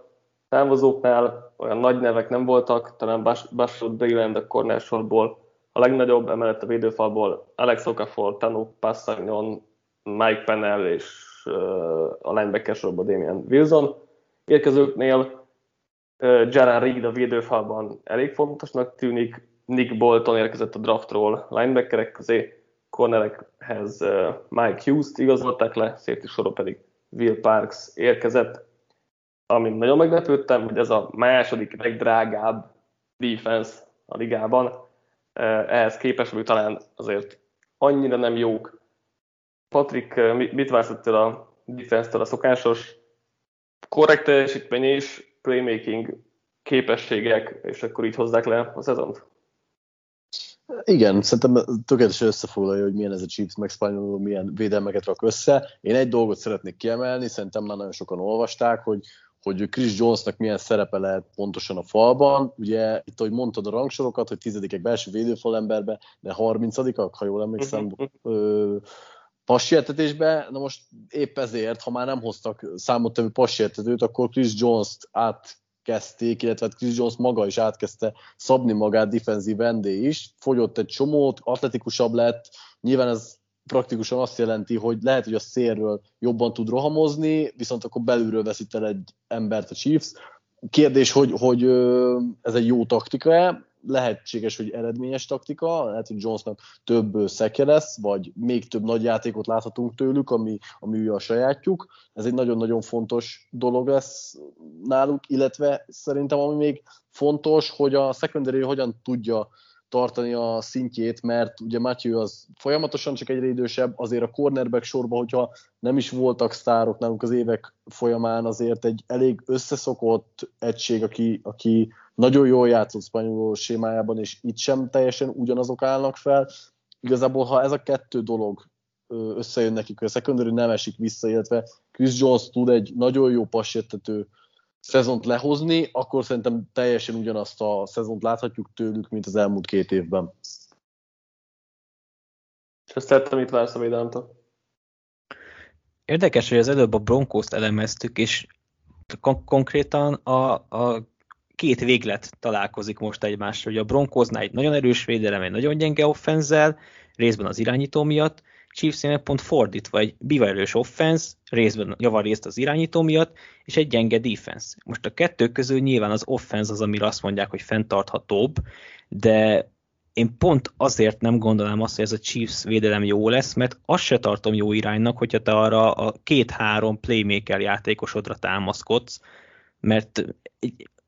távozóknál olyan nagy nevek nem voltak, talán Bashard Breland a corner sorból a legnagyobb, emellett a védőfalból Alex Okafor, Tanu Passagnon, Mike Pennell és a linebacker sorból Damian Wilson. Érkezőknél Jaran Reed a védőfalban elég fontosnak tűnik, Nick Bolton érkezett a draftról linebackerek közé, cornerekhez Mike Hughes-t igazolták le, safety sorról pedig Will Parks érkezett amin nagyon meglepődtem, hogy ez a második legdrágább defense a ligában, ehhez képest, hogy talán azért annyira nem jók. Patrick, mit vársz ettől a defense-től a szokásos korrekt teljesítmény és playmaking képességek, és akkor így hozzák le a szezont? Igen, szerintem tökéletesen összefoglalja, hogy milyen ez a Chiefs, meg milyen védelmeket rak össze. Én egy dolgot szeretnék kiemelni, szerintem már nagyon sokan olvasták, hogy hogy Chris Jonesnak milyen szerepe lehet pontosan a falban. Ugye itt, ahogy mondtad a rangsorokat, hogy tizedikek belső védőfalemberbe, de harmincadikak, ha jól emlékszem, uh-huh. passértetésbe. Na most épp ezért, ha már nem hoztak számottevő passértetőt, akkor Chris Jones-t átkezdték, illetve hát Chris Jones maga is átkezdte szabni magát defenzív vendé is. Fogyott egy csomót, atletikusabb lett, nyilván ez praktikusan azt jelenti, hogy lehet, hogy a szélről jobban tud rohamozni, viszont akkor belülről veszít el egy embert a Chiefs. Kérdés, hogy, hogy ez egy jó taktika-e, lehetséges, hogy eredményes taktika, lehet, hogy Jonesnak több szeke lesz, vagy még több nagy játékot láthatunk tőlük, ami, ami a sajátjuk. Ez egy nagyon-nagyon fontos dolog lesz náluk, illetve szerintem ami még fontos, hogy a secondary hogyan tudja tartani a szintjét, mert ugye Matthew az folyamatosan csak egyre idősebb, azért a cornerback sorban, hogyha nem is voltak sztárok nálunk az évek folyamán, azért egy elég összeszokott egység, aki, aki nagyon jól játszott spanyol sémájában, és itt sem teljesen ugyanazok állnak fel. Igazából, ha ez a kettő dolog összejön nekik, a secondary nem esik vissza, illetve Chris Jones tud egy nagyon jó passértető szezont lehozni, akkor szerintem teljesen ugyanazt a szezont láthatjuk tőlük, mint az elmúlt két évben. És ezt tettem, mit vársz a védelemtől? Érdekes, hogy az előbb a Broncos-t elemeztük, és kon- konkrétan a, a két véglet találkozik most egymásra, hogy a Broncosnál egy nagyon erős védelem, egy nagyon gyenge offenzel, részben az irányító miatt, Chiefs pont fordítva, egy biverős offense, részben javarészt az irányító miatt, és egy gyenge defense. Most a kettő közül nyilván az offense az, amire azt mondják, hogy fenntarthatóbb, de én pont azért nem gondolom azt, hogy ez a Chiefs védelem jó lesz, mert azt se tartom jó iránynak, hogyha te arra a két-három playmaker játékosodra támaszkodsz, mert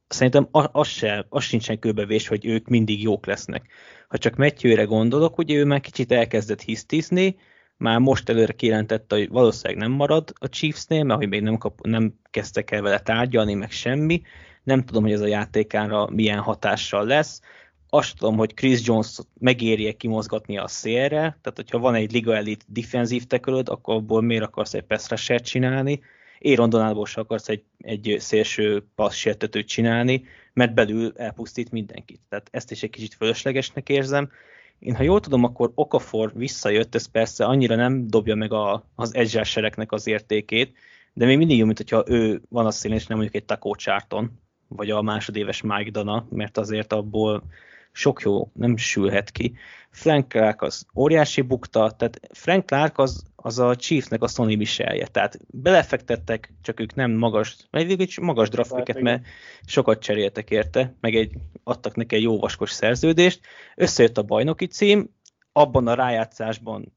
szerintem az, se, az sincsen kőbevés, hogy ők mindig jók lesznek. Ha csak Matthew-re gondolok, ugye ő már kicsit elkezdett hisztizni, már most előre kijelentette, hogy valószínűleg nem marad a Chiefsnél, mert hogy még nem, kap, nem kezdtek el vele tárgyalni, meg semmi. Nem tudom, hogy ez a játékára milyen hatással lesz. Azt tudom, hogy Chris Jones megérje kimozgatni a szélre, tehát hogyha van egy Liga Elite defensív tekölöd, akkor abból miért akarsz egy pass csinálni, Aaron Donaldból se akarsz egy, egy szélső passzsértetőt csinálni, mert belül elpusztít mindenkit. Tehát ezt is egy kicsit fölöslegesnek érzem. Én ha jól tudom, akkor Okafor visszajött, ez persze annyira nem dobja meg a, az edge az értékét, de még mindig jó, mint hogyha ő van a szélén, és nem mondjuk egy Taco Charton, vagy a másodéves Mike mert azért abból sok jó nem sülhet ki. Frank Clark az óriási bukta, tehát Frank Clark az, az a Chiefsnek a Sony Michelje, tehát belefektettek, csak ők nem magas, egy magas draftpicket, mert sokat cseréltek érte, meg egy, adtak neki egy jó vaskos szerződést, összejött a bajnoki cím, abban a rájátszásban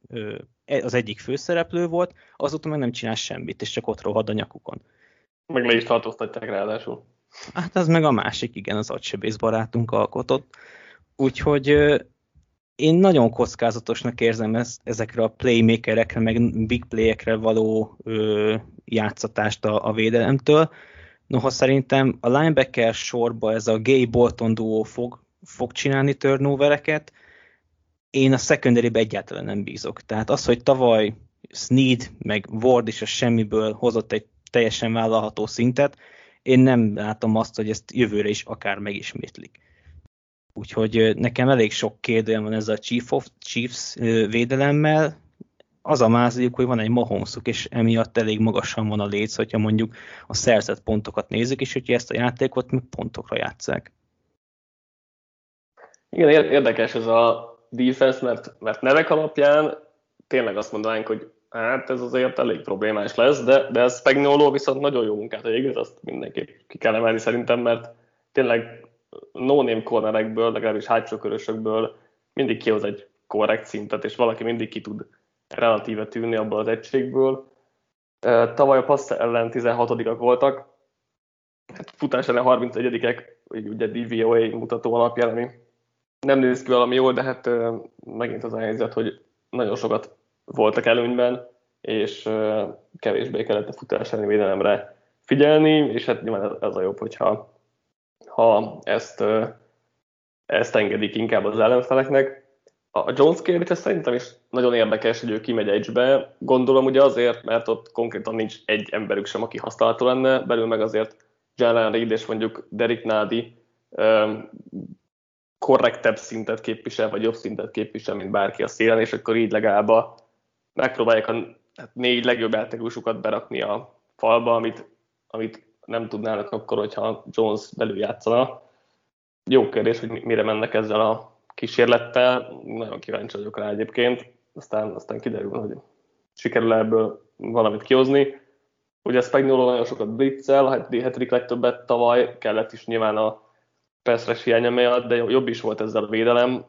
e, az egyik főszereplő volt, azóta meg nem csinál semmit, és csak ott rohad a nyakukon. Meg le is tartóztatják ráadásul. Hát az meg a másik, igen, az agysebész barátunk alkotott. Úgyhogy én nagyon kockázatosnak érzem ezt, ezekre a playmakerekre, meg big playekre való ö, játszatást a, a védelemtől. Noha szerintem a linebacker sorba ez a Gay Bolton duó fog, fog csinálni turnovereket, én a secondary egyáltalán nem bízok. Tehát az, hogy tavaly Sneed meg Ward is a semmiből hozott egy teljesen vállalható szintet, én nem látom azt, hogy ezt jövőre is akár megismétlik. Úgyhogy nekem elég sok kérdőjem van ez a Chief of, Chiefs védelemmel. Az a második, hogy van egy Mahomesuk, és emiatt elég magasan van a léc, hogyha mondjuk a szerzett pontokat nézzük, és hogyha ezt a játékot mi pontokra játszák. Igen, érdekes ez a defense, mert, mert nevek alapján tényleg azt mondanánk, hogy hát ez azért elég problémás lesz, de, de ez Spagnuolo viszont nagyon jó munkát végez, azt mindenképp ki kell emelni szerintem, mert tényleg no-name cornerekből, legalábbis hátsó körösökből mindig kihoz egy korrekt szintet, és valaki mindig ki tud relatíve tűnni abból az egységből. Tavaly a passz ellen 16-ak voltak, hát futás ellen 31-ek, ugye DVOA mutató alapján, ami nem néz ki valami jól, de hát megint az a helyzet, hogy nagyon sokat voltak előnyben, és kevésbé kellett a futás elleni védelemre figyelni, és hát nyilván ez a jobb, hogyha ha ezt, ezt engedik inkább az ellenfeleknek. A Jones kérdése szerintem is nagyon érdekes, hogy ő kimegy egybe. Gondolom ugye azért, mert ott konkrétan nincs egy emberük sem, aki használható lenne, belül meg azért Jalen Reed és mondjuk Derek Nadi korrektebb szintet képvisel, vagy jobb szintet képvisel, mint bárki a szélen, és akkor így legalább a, megpróbálják a négy legjobb játékosukat berakni a falba, amit, amit nem tudnának akkor, hogyha Jones belül játszana. Jó kérdés, hogy mire mennek ezzel a kísérlettel, nagyon kíváncsi vagyok rá egyébként, aztán, aztán kiderül, hogy sikerül ebből valamit kihozni. Ugye Spagnolo nagyon sokat blitzel, hát hetedik legtöbbet tavaly, kellett is nyilván a perszres hiánya miatt, de jobb is volt ezzel a védelem,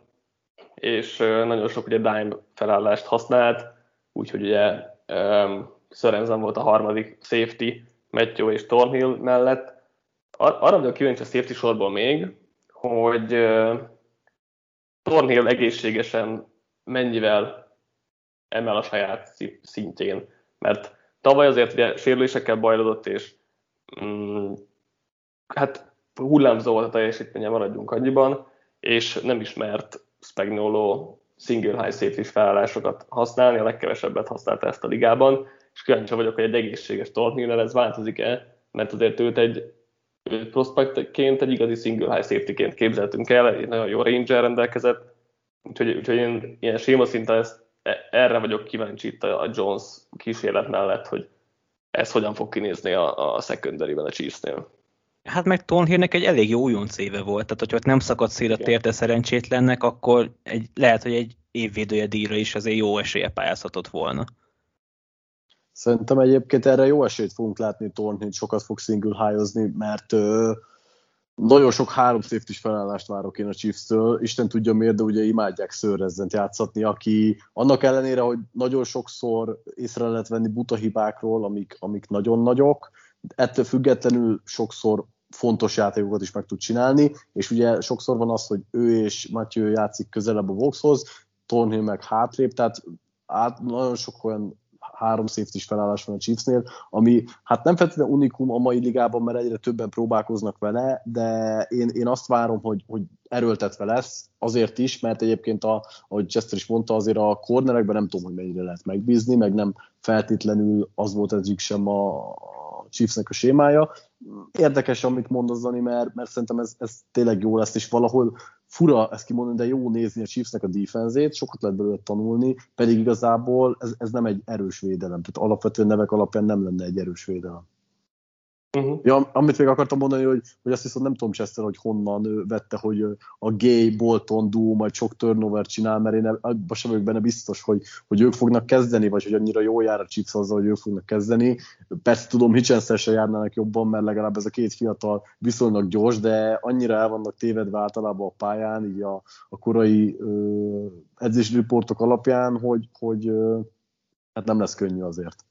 és nagyon sok ugye dime felállást használt, úgyhogy ugye um, Sörenzen volt a harmadik safety, Matthew és Thornhill mellett. Ar- arra vagyok kíváncsi a safety sorból még, hogy uh, Thornhill egészségesen mennyivel emel a saját szintjén, mert tavaly azért ugye sérülésekkel bajlódott, és mm, hát hullámzó volt a teljesítménye, maradjunk annyiban, és nem ismert Spagnolo single high safety felállásokat használni, a legkevesebbet használta ezt a ligában, és kíváncsi vagyok, hogy egy egészséges Tortmiller ez változik-e, mert azért őt egy prospektként egy igazi single high safety-ként képzeltünk el, egy nagyon jó range rendelkezett, úgyhogy, úgyhogy én ilyen séma szinten ezt, e, erre vagyok kíváncsi itt a Jones kísérlet mellett, hogy ez hogyan fog kinézni a, a secondary-ben a Chiefs-nél. Hát meg Tonhírnek egy elég jó újonc éve volt, tehát hogyha nem szakadt szél a térte szerencsétlennek, akkor egy, lehet, hogy egy évvédője díjra is azért jó esélye pályázhatott volna. Szerintem egyébként erre jó esélyt fogunk látni Tornhint, sokat fog single high mert ö, nagyon sok három safety felállást várok én a Chiefs-től, Isten tudja miért, de ugye imádják szőrezzent játszatni, aki annak ellenére, hogy nagyon sokszor észre lehet venni buta hibákról, amik, amik nagyon nagyok, ettől függetlenül sokszor fontos játékokat is meg tud csinálni, és ugye sokszor van az, hogy ő és Matthew játszik közelebb a Voxhoz, Thornhill meg hátrébb, tehát át, nagyon sok olyan három safety felállás van a Chiefsnél, ami hát nem feltétlenül unikum a mai ligában, mert egyre többen próbálkoznak vele, de én, én azt várom, hogy, hogy erőltetve lesz, azért is, mert egyébként, a, ahogy Chester is mondta, azért a cornerekben nem tudom, hogy mennyire lehet megbízni, meg nem feltétlenül az volt ezük sem a, Chiefsnek a sémája. Érdekes, amit mondasz, Dani, mert, mert szerintem ez, ez tényleg jó lesz, és valahol fura ezt kimondani, de jó nézni a Chiefsnek a defenzét, sokat lehet belőle tanulni, pedig igazából ez, ez nem egy erős védelem, tehát alapvetően nevek alapján nem lenne egy erős védelem. Uh-huh. Ja, amit még akartam mondani, hogy, hogy azt hiszem nem tudom Chester, hogy honnan ő vette, hogy a Gay Bolton duo majd sok turnover csinál, mert én abban sem vagyok benne biztos, hogy, hogy ők fognak kezdeni, vagy hogy annyira jó jár a Chiefs azzal, hogy ők fognak kezdeni. Persze tudom, Hitchensel se járnának jobban, mert legalább ez a két fiatal viszonylag gyors, de annyira el vannak tévedve általában a pályán, így a, a korai edzésriportok alapján, hogy, hogy hát nem lesz könnyű azért.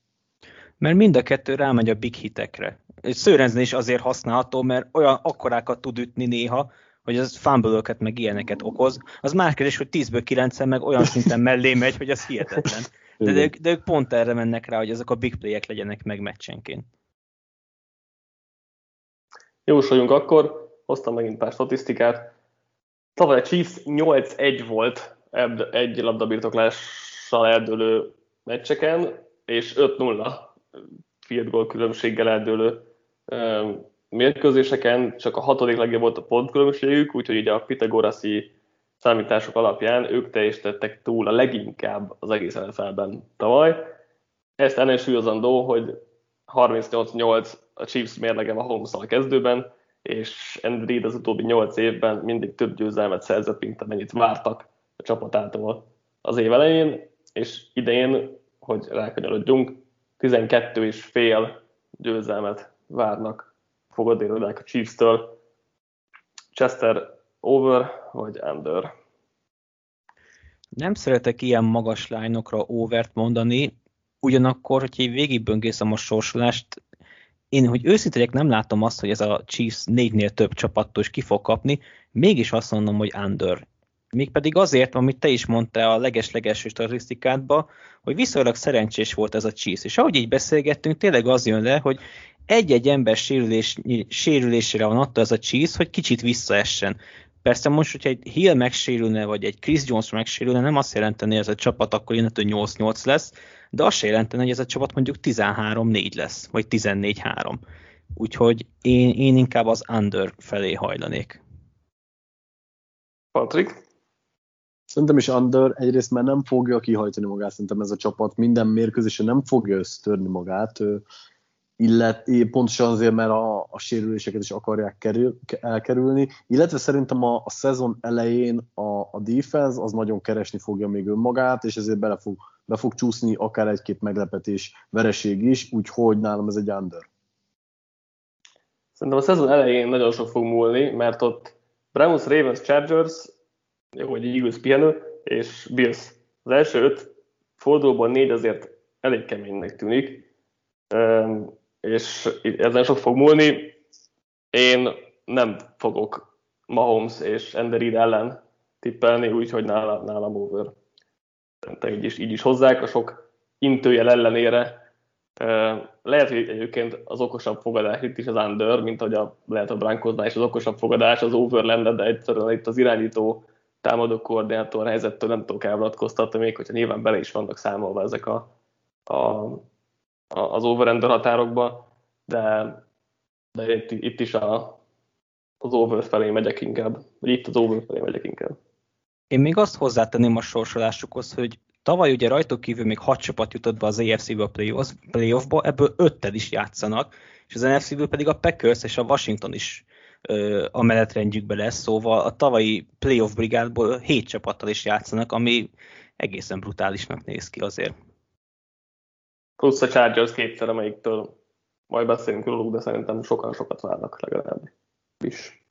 Mert mind a kettő rámegy a big hitekre. Szőrenzni is azért használható, mert olyan akkorákat tud ütni néha, hogy az fumble meg ilyeneket okoz. Az már kérdés, hogy 10-ből 9 meg olyan szinten mellé megy, hogy az hihetetlen. De, de, ők, de ők pont erre mennek rá, hogy ezek a big playek legyenek meg meccsenként. Jósoljunk akkor, hoztam megint pár statisztikát. Tavaly a Chiefs 8-1 volt egy labdabirtoklással eldőlő meccseken, és 5-0 field goal különbséggel eldőlő mérkőzéseken, csak a hatodik legjobb volt a pontkülönbségük, úgyhogy ugye a Pitagoraszi számítások alapján ők teljesítettek túl a leginkább az egész NFL-ben tavaly. Ezt ellensúlyozandó, hogy 38-8 a Chiefs mérlegem a holmes kezdőben, és Andy az utóbbi 8 évben mindig több győzelmet szerzett, mint amennyit vártak a csapatától az év elején, és idején, hogy rákanyarodjunk, 12 és fél győzelmet várnak fogadélődnek a Chiefs-től. Chester over vagy under? Nem szeretek ilyen magas lányokra overt mondani, ugyanakkor, hogyha végigböngészem a sorsolást, én, hogy őszintén nem látom azt, hogy ez a Chiefs négynél több csapattól is ki fog kapni, mégis azt mondom, hogy under. Mégpedig azért, amit te is mondtál a leges-legelső statisztikádba, hogy viszonylag szerencsés volt ez a Chiefs. És ahogy így beszélgettünk, tényleg az jön le, hogy egy-egy ember sérülés, sérülésére van adta ez a Chiefs, hogy kicsit visszaessen. Persze most, hogyha egy Hill megsérülne, vagy egy Chris Jones megsérülne, nem azt jelenteni, hogy ez a csapat akkor innentől 8-8 lesz, de azt jelenteni, hogy ez a csapat mondjuk 13-4 lesz, vagy 14-3. Úgyhogy én, én inkább az under felé hajlanék. Patrik? Szerintem is under, egyrészt mert nem fogja kihajtani magát, szerintem ez a csapat minden mérkőzésen nem fogja összetörni magát, illet, pontosan azért, mert a, a sérüléseket is akarják kerül, elkerülni, illetve szerintem a, a szezon elején a, a defense az nagyon keresni fogja még önmagát, és ezért bele fog, be fog csúszni akár egy-két meglepetés, vereség is, úgyhogy nálam ez egy under. Szerintem a szezon elején nagyon sok fog múlni, mert ott Browns, Ravens, Chargers jó, hogy Eagles pihenő, és Bills. Az első öt fordulóban négy azért elég keménynek tűnik, és ezen sok fog múlni. Én nem fogok Mahomes és Enderid ellen tippelni, úgyhogy nálam, nálam over. Szerintem így is, így is hozzák a sok intőjel ellenére. Lehet, hogy egyébként az okosabb fogadás itt is az under, mint hogy a, lehet a Brankosnál is az okosabb fogadás az over lenne, de egyszerűen itt az irányító támadó koordinátor helyzettől nem tudok elvonatkoztatni, még hogyha nyilván bele is vannak számolva ezek a, a, a az over határokba, de, de itt, itt is a, az over felé megyek inkább, vagy itt az over felé megyek inkább. Én még azt hozzátenném a sorsolásukhoz, hogy tavaly ugye rajtuk kívül még hat csapat jutott be az AFC-be a playoff, playoffba, ebből ötted is játszanak, és az NFC-ből pedig a Packers és a Washington is a menetrendjükbe lesz, szóval a tavalyi playoff brigádból hét csapattal is játszanak, ami egészen brutálisnak néz ki azért. Plusz a Chargers kétszer, amelyiktől majd beszélünk róluk, de szerintem sokan sokat várnak legalább is.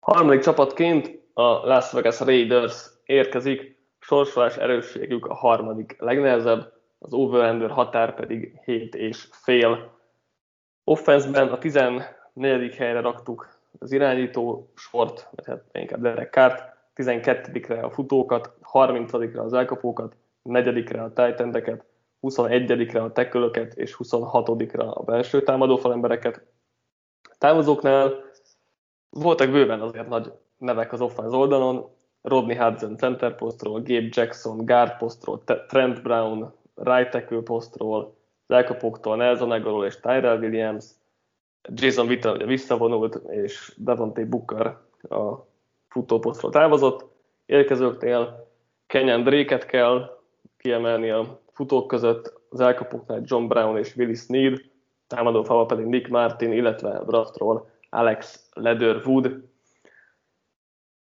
Harmadik csapatként a Las Vegas Raiders érkezik, sorsolás erősségük a harmadik legnehezebb, az over határ pedig 7 és fél. Offenszben a 14. helyre raktuk az irányító sort, vagy hát inkább Derek Carr, 12-re a futókat, 30-ra az elkapókat, 4-re a titan 21-re a tekölöket és 26-ra a belső támadó falembereket. Távozóknál voltak bőven azért nagy nevek az offense oldalon, Rodney Hudson center posztról, Gabe Jackson guard posztról, Trent Brown right tackle posztról, az elkapóktól Nelson Aguilar és Tyrell Williams, Jason Vittel ugye visszavonult, és Devontae Booker a futóposztról távozott. Érkezőknél Kenyan Drake-et kell kiemelni a futók között, az elkapóknál John Brown és Willis Sneed, támadó falva pedig Nick Martin, illetve draftról Alex Leatherwood.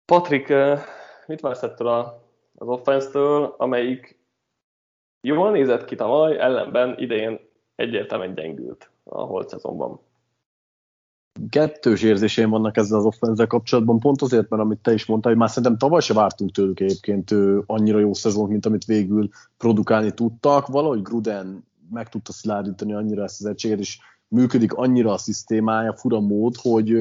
Patrick, eh, mit vársz ettől az offense-től, amelyik jól nézett ki tavaly, ellenben idején egyértelműen gyengült a holt szezonban. Kettős érzéseim vannak ezzel az offenzel kapcsolatban, pont azért, mert amit te is mondtál, hogy már szerintem tavaly se vártunk tőlük egyébként annyira jó szezon, mint amit végül produkálni tudtak. Valahogy Gruden meg tudta szilárdítani annyira ezt az egységet, és működik annyira a szisztémája, fura mód, hogy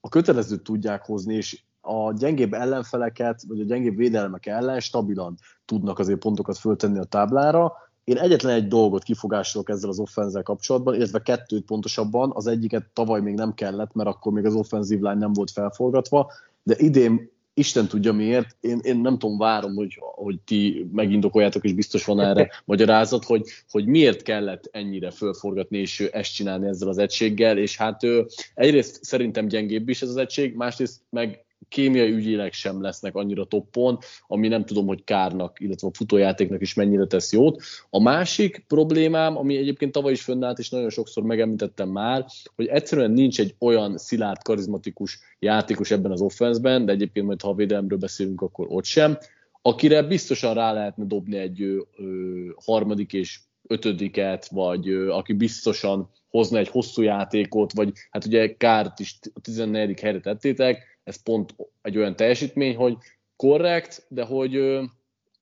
a kötelezőt tudják hozni, és a gyengébb ellenfeleket, vagy a gyengébb védelmek ellen stabilan tudnak azért pontokat föltenni a táblára. Én egyetlen egy dolgot kifogásolok ezzel az offenzel kapcsolatban, illetve kettőt pontosabban, az egyiket tavaly még nem kellett, mert akkor még az offenzív line nem volt felforgatva, de idén Isten tudja miért, én, én nem tudom, várom, hogy, hogy ti megindokoljátok, és biztos van erre magyarázat, hogy, hogy miért kellett ennyire fölforgatni, és ezt csinálni ezzel az egységgel, és hát ő, egyrészt szerintem gyengébb is ez az egység, másrészt meg kémiai ügyileg sem lesznek annyira toppon, ami nem tudom, hogy kárnak, illetve a futójátéknak is mennyire tesz jót. A másik problémám, ami egyébként tavaly is fönnállt, és nagyon sokszor megemlítettem már, hogy egyszerűen nincs egy olyan szilárd, karizmatikus játékos ebben az offenszben, de egyébként majd ha a védelemről beszélünk, akkor ott sem, akire biztosan rá lehetne dobni egy ö, harmadik és ötödiket, vagy aki biztosan hozna egy hosszú játékot, vagy hát ugye Kárt is a 14. helyre tettétek, ez pont egy olyan teljesítmény, hogy korrekt, de hogy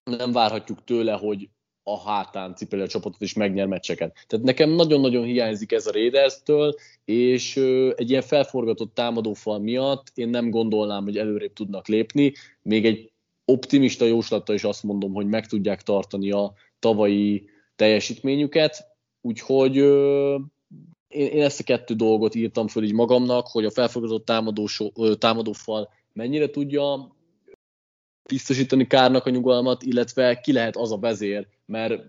nem várhatjuk tőle, hogy a hátán cipeli a csapatot és megnyer meccseket. Tehát nekem nagyon-nagyon hiányzik ez a Raiders-től, és egy ilyen felforgatott támadófal miatt én nem gondolnám, hogy előrébb tudnak lépni. Még egy optimista jóslata is azt mondom, hogy meg tudják tartani a tavalyi teljesítményüket, úgyhogy én, én ezt a kettő dolgot írtam föl így magamnak, hogy a felfogadott támadó, támadófal mennyire tudja biztosítani Kárnak a nyugalmat, illetve ki lehet az a vezér, mert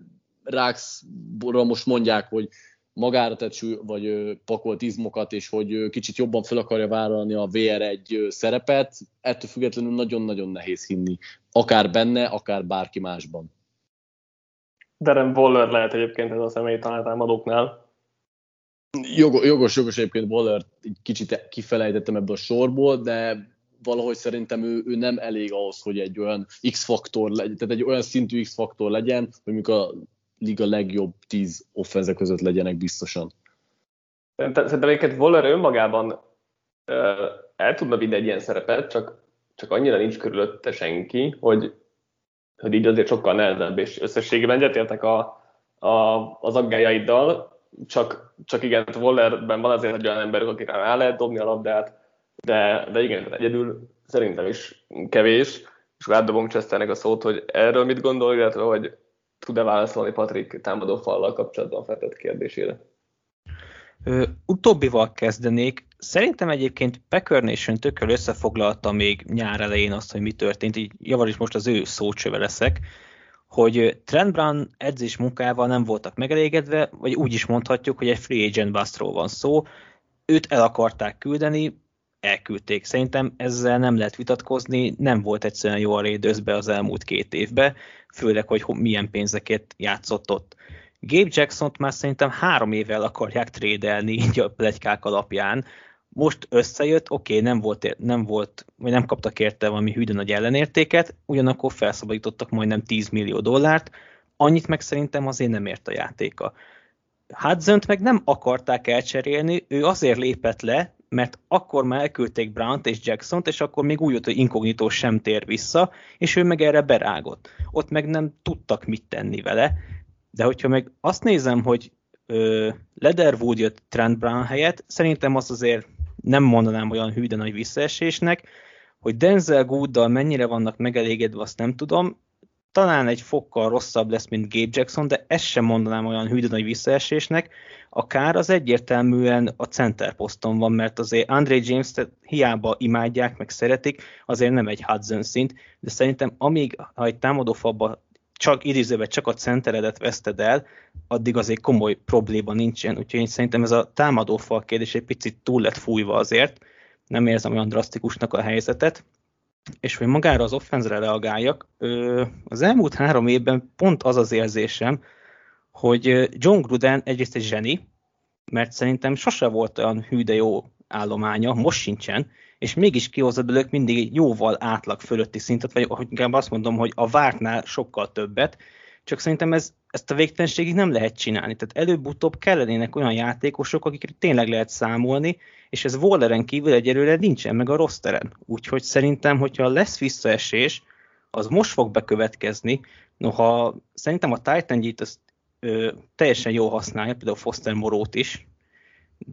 Ráxra most mondják, hogy magára tett vagy pakolt izmokat, és hogy kicsit jobban fel akarja vállalni a VR1 szerepet, ettől függetlenül nagyon-nagyon nehéz hinni. Akár benne, akár bárki másban. Darren Waller lehet egyébként ez a személy támadóknál, Jogos, jogos, jogos egyébként Waller egy kicsit kifelejtettem ebből a sorból, de valahogy szerintem ő, ő nem elég ahhoz, hogy egy olyan X-faktor legyen, tehát egy olyan szintű X-faktor legyen, hogy mondjuk a liga legjobb tíz offenze között legyenek biztosan. Szerintem egyébként Waller önmagában el tudna vinni egy ilyen szerepet, csak, csak annyira nincs körülötte senki, hogy, hogy így azért sokkal nehezebb, és összességében egyetértek a, a, az aggájaiddal, csak, csak igen, Wallerben van azért egy olyan ember, akire rá lehet dobni a labdát, de, de igen, egyedül szerintem is kevés, és átdobom Chesternek a szót, hogy erről mit gondol, illetve hogy tud-e válaszolni Patrik támadó fallal kapcsolatban feltett kérdésére. Ö, utóbbival kezdenék. Szerintem egyébként Packer Nation tökkel összefoglalta még nyár elején azt, hogy mi történt, így javar most az ő szócsöve leszek hogy Trent Brown edzés munkával nem voltak megelégedve, vagy úgy is mondhatjuk, hogy egy free agent bustról van szó. Őt el akarták küldeni, elküldték. Szerintem ezzel nem lehet vitatkozni, nem volt egyszerűen jó a Raiders az elmúlt két évben, főleg, hogy milyen pénzeket játszott ott. Gabe Jackson-t már szerintem három évvel akarják trédelni így a plegykák alapján. Most összejött, oké, okay, nem volt, nem volt, vagy nem kaptak érte valami hűdő nagy ellenértéket, ugyanakkor felszabadítottak majdnem 10 millió dollárt, annyit meg szerintem azért nem ért a játéka. hudson meg nem akarták elcserélni, ő azért lépett le, mert akkor már elküldték Brown-t és Jackson-t, és akkor még úgy volt, hogy inkognitó sem tér vissza, és ő meg erre berágott. Ott meg nem tudtak mit tenni vele, de hogyha meg azt nézem, hogy ö, Leatherwood jött Trent Brown helyett, szerintem azt azért nem mondanám olyan hű, nagy visszaesésnek, hogy Denzel Gooddal mennyire vannak megelégedve, azt nem tudom, talán egy fokkal rosszabb lesz, mint Gabe Jackson, de ezt sem mondanám olyan hű, nagy visszaesésnek. A kár az egyértelműen a center poszton van, mert azért Andre james hiába imádják, meg szeretik, azért nem egy Hudson szint, de szerintem amíg, ha egy támadófabba csak idézőben csak a centeredet veszted el, addig azért komoly probléma nincsen. Úgyhogy én szerintem ez a támadófal kérdés egy picit túl lett fújva azért, nem érzem olyan drasztikusnak a helyzetet. És hogy magára az offenzre reagáljak, az elmúlt három évben pont az az érzésem, hogy John Gruden egyrészt egy zseni, mert szerintem sose volt olyan hű de jó állománya, most sincsen, és mégis kihozott belőlük mindig jóval átlag fölötti szintet, vagy hogy inkább azt mondom, hogy a vártnál sokkal többet, csak szerintem ez, ezt a végtelenségig nem lehet csinálni. Tehát előbb-utóbb kellenének olyan játékosok, akikre tényleg lehet számolni, és ez Walleren kívül egyelőre nincsen meg a rosteren. Úgyhogy szerintem, hogyha lesz visszaesés, az most fog bekövetkezni, noha szerintem a Titan G-t teljesen jól használja, például Foster Morót is,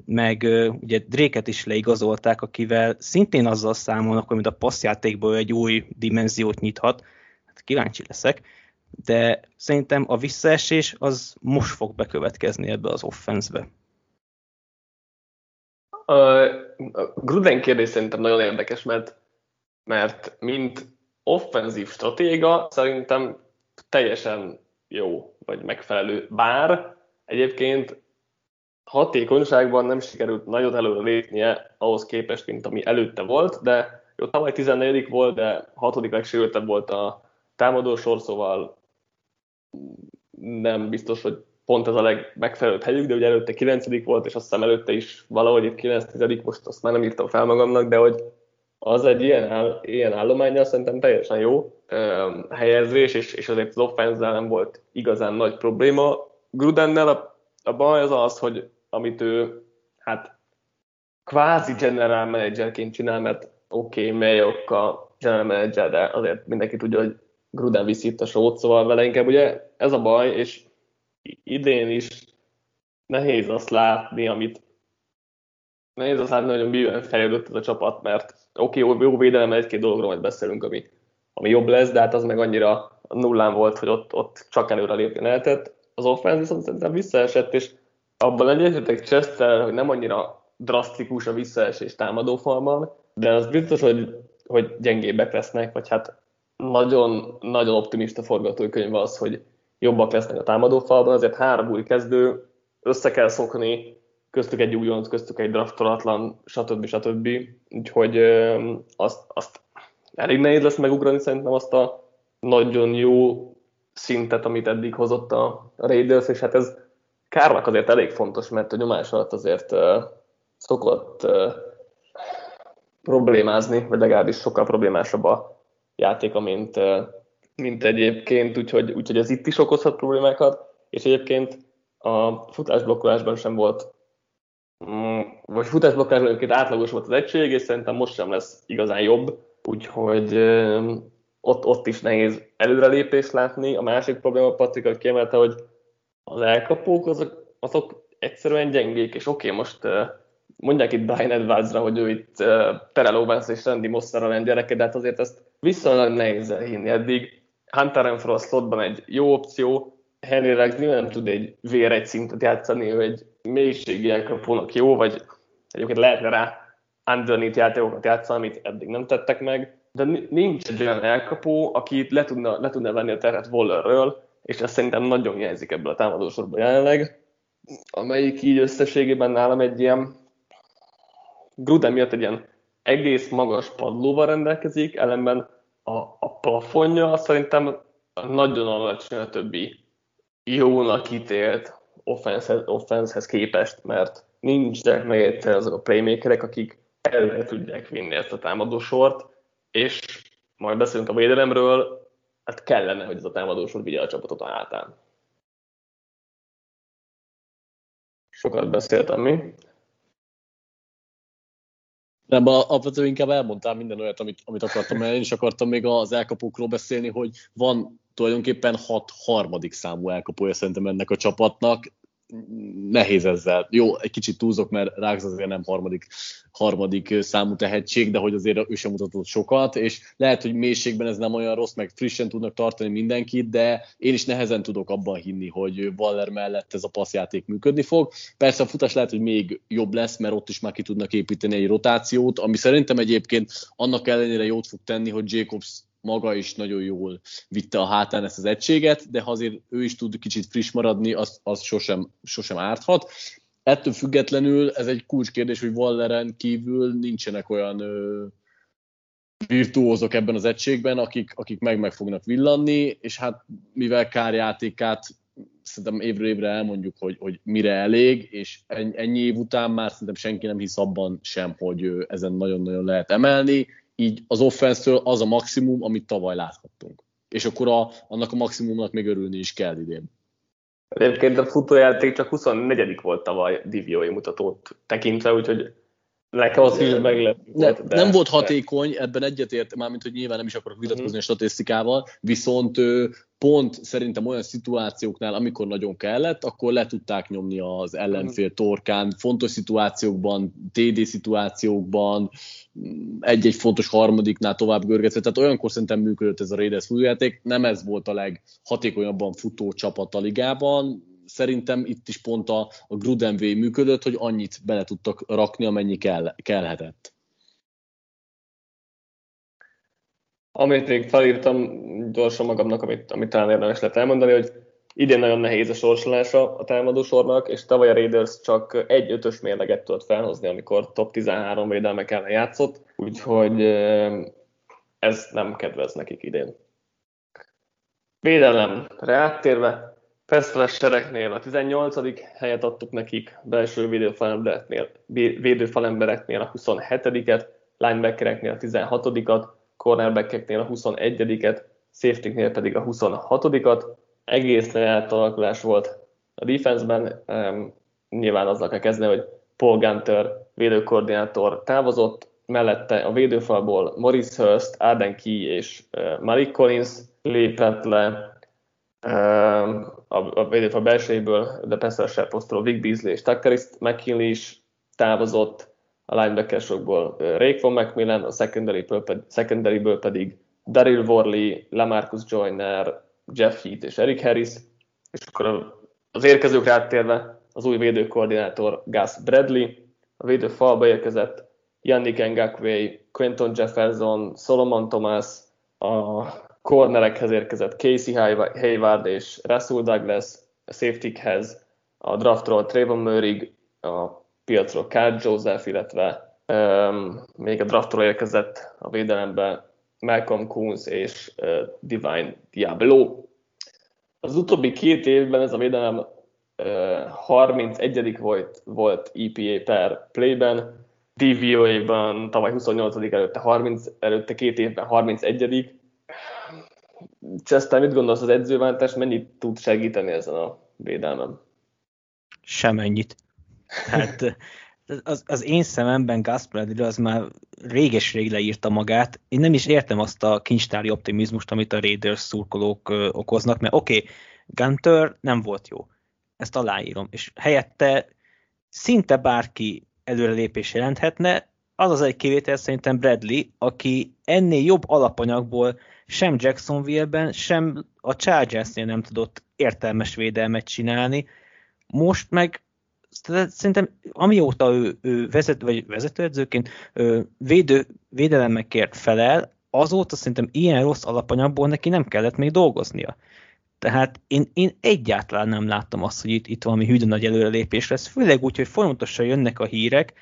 meg ugye Dréket is leigazolták, akivel szintén azzal számolnak, hogy a passzjátékból egy új dimenziót nyithat. Hát kíváncsi leszek, de szerintem a visszaesés az most fog bekövetkezni ebbe az offenszbe. A Gruden kérdés szerintem nagyon érdekes, mert, mert mint offenzív stratéga szerintem teljesen jó, vagy megfelelő. Bár egyébként hatékonyságban nem sikerült nagyon előre lépnie ahhoz képest, mint ami előtte volt, de jó, tavaly 14 volt, de hatodik legsérültebb volt a támadósor, szóval nem biztos, hogy pont ez a legmegfelelőbb helyük, de ugye előtte 9 volt, és azt hiszem előtte is valahogy itt 9 most azt már nem írtam fel magamnak, de hogy az egy ilyen, áll, ilyen állománya szerintem teljesen jó um, helyezés, és, és azért az offense nem volt igazán nagy probléma. Grudennel a, a baj az az, hogy amit ő hát kvázi general managerként csinál, mert oké, okay, Mayok a general manager, de azért mindenki tudja, hogy Gruden viszi itt a sót, szóval vele inkább ugye ez a baj, és idén is nehéz azt látni, amit nehéz azt látni, hogy miben fejlődött ez a csapat, mert oké, okay, jó, jó védelem, egy-két dologról majd beszélünk, ami, ami jobb lesz, de hát az meg annyira nullán volt, hogy ott, ott csak előre lépni lehetett. Az offense viszont szerintem visszaesett, és abban egyetetek Chester, hogy nem annyira drasztikus a visszaesés támadófalban, de az biztos, hogy, hogy gyengébbek lesznek, vagy hát nagyon, nagyon optimista forgatókönyv az, hogy jobbak lesznek a támadófalban, azért három új kezdő, össze kell szokni, köztük egy újonc, köztük egy draftolatlan, stb. stb. Úgyhogy azt, azt elég nehéz lesz megugrani szerintem azt a nagyon jó szintet, amit eddig hozott a Raiders, és hát ez Kárnak azért elég fontos, mert a nyomás alatt azért uh, szokott uh, problémázni, vagy legalábbis sokkal problémásabb a játéka, mint, uh, mint egyébként, úgyhogy, úgyhogy ez itt is okozhat problémákat, és egyébként a futásblokkolásban sem volt, um, vagy futásblokkolásban egyébként átlagos volt az egység, és szerintem most sem lesz igazán jobb, úgyhogy um, ott, ott is nehéz előrelépést látni. A másik probléma, Patrik, kiemelte, hogy az elkapók azok, azok egyszerűen gyengék, és oké, okay, most mondják itt Brian edwards hogy ő itt Terrell Owens és Randy Mossara lenne gyereke, de hát azért ezt viszonylag nehéz elhinni eddig. Hunter Renfro a egy jó opció, Henry Rex nem tud egy vér egy szintet játszani, ő egy mélységi elkapónak jó, vagy egyébként lehetne rá underneath játékokat játszani, amit eddig nem tettek meg, de nincs egy olyan elkapó, aki le tudna, le tudna venni a terhet Wallerről, és ez szerintem nagyon hiányzik ebből a támadósorból jelenleg, amelyik így összességében nálam egy ilyen Gruden miatt egy ilyen egész magas padlóval rendelkezik, ellenben a, a plafonja szerintem nagyon alacsony a többi jónak ítélt offensehez, offensehez képest, mert nincsenek meg egyszer azok a playmakerek, akik előre tudják vinni ezt a támadósort, és majd beszélünk a védelemről, hát kellene, hogy ez a támadósor vigye a csapatot a. Sokat beszéltem mi. Nem, alapvetően inkább elmondtam minden olyat, amit, amit akartam, mert én is akartam még az elkapókról beszélni, hogy van tulajdonképpen hat harmadik számú elkapója szerintem ennek a csapatnak, nehéz ezzel. Jó, egy kicsit túlzok, mert Rákz azért nem harmadik, harmadik számú tehetség, de hogy azért ő sem mutatott sokat, és lehet, hogy mélységben ez nem olyan rossz, meg frissen tudnak tartani mindenkit, de én is nehezen tudok abban hinni, hogy Waller mellett ez a passzjáték működni fog. Persze a futás lehet, hogy még jobb lesz, mert ott is már ki tudnak építeni egy rotációt, ami szerintem egyébként annak ellenére jót fog tenni, hogy Jacobs maga is nagyon jól vitte a hátán ezt az egységet, de ha azért ő is tud kicsit friss maradni, az, az sosem, sosem árthat. Ettől függetlenül ez egy kulcskérdés, hogy Walleren kívül nincsenek olyan ö, virtuózok ebben az egységben, akik, akik meg meg fognak villanni, és hát mivel kárjátékát szerintem évről évre elmondjuk, hogy, hogy mire elég, és ennyi év után már szerintem senki nem hisz abban sem, hogy ezen nagyon-nagyon lehet emelni így az offensztől az a maximum, amit tavaly láthattunk. És akkor a, annak a maximumnak még örülni is kell idén. Egyébként a futójáték csak 24 volt tavaly DVOA mutatót tekintve, úgyhogy nekem az is meg Ne, de, nem volt hatékony, ebben egyetért, mármint, hogy nyilván nem is akarok vitatkozni uh-huh. a statisztikával, viszont pont szerintem olyan szituációknál, amikor nagyon kellett, akkor le tudták nyomni az ellenfél mhm. torkán, fontos szituációkban, TD szituációkban, egy-egy fontos harmadiknál tovább görgetve, tehát olyankor szerintem működött ez a Raiders futójáték, nem ez volt a leghatékonyabban futó csapat a ligában, szerintem itt is pont a, a Gruden V működött, hogy annyit bele tudtak rakni, amennyi kell, kellhetett. Amit még felírtam gyorsan magamnak, amit, amit talán érdemes lehet elmondani, hogy idén nagyon nehéz a sorsolása a támadósornak, és tavaly a Raiders csak egy ötös mérleget tudott felhozni, amikor top 13 védelmek ellen játszott, úgyhogy ez nem kedvez nekik idén. Védelemre áttérve, Feszflessereknél a 18. helyet adtuk nekik, belső védőfalembereknél, védőfalembereknél a 27-et, linebackereknél a 16-at, cornerbackeknél a 21-et, safety pedig a 26-at. Egész átalakulás volt a defenseben, um, nyilván azzal kell kezdeni, hogy Paul Gunter védőkoordinátor távozott, mellette a védőfalból Morris Hurst, Arden Key és uh, Malik Collins lépett le, a, a védőfal belsejéből, de a posztoló Vic Beasley és Tuckerist McKinley is távozott, a linebackersokból Rake von Macmillan, a secondaryből, pedig, secondaryből pedig Daryl Worley, Lamarcus Joyner, Jeff Heath és Eric Harris, és akkor az érkezőkre áttérve az új védőkoordinátor Gus Bradley, a védő falba érkezett Yannick Ngakwe, Quentin Jefferson, Solomon Thomas, a cornerekhez érkezett Casey Hayward és Russell Douglas, a safetykhez a draftról Trayvon Murray, a piacról Carl Joseph, illetve um, még a draftról érkezett a védelembe Malcolm Coons és uh, Divine Diablo. Az utóbbi két évben ez a védelem uh, 31. volt, volt EPA per playben, DVOA-ban tavaly 28. előtte, 30, előtte két évben 31 Chester, mit gondolsz az edzőváltás, mennyit tud segíteni ezen a védelmem? Semennyit. Hát az, az én szememben Bradley az már réges-rég leírta magát. Én nem is értem azt a kincstári optimizmust, amit a Raiders szurkolók ö, okoznak, mert oké, okay, Gunter nem volt jó. Ezt aláírom. És helyette szinte bárki előrelépés jelenthetne, az az egy kivétel szerintem Bradley, aki ennél jobb alapanyagból sem Jacksonville-ben, sem a Chargersnél nem tudott értelmes védelmet csinálni. Most meg szerintem amióta ő, ő vezet, vagy vezetőedzőként ő védő, védelemekért felel, azóta szerintem ilyen rossz alapanyagból neki nem kellett még dolgoznia. Tehát én, én egyáltalán nem láttam azt, hogy itt, itt valami hűdő nagy előrelépés lesz, főleg úgy, hogy folyamatosan jönnek a hírek,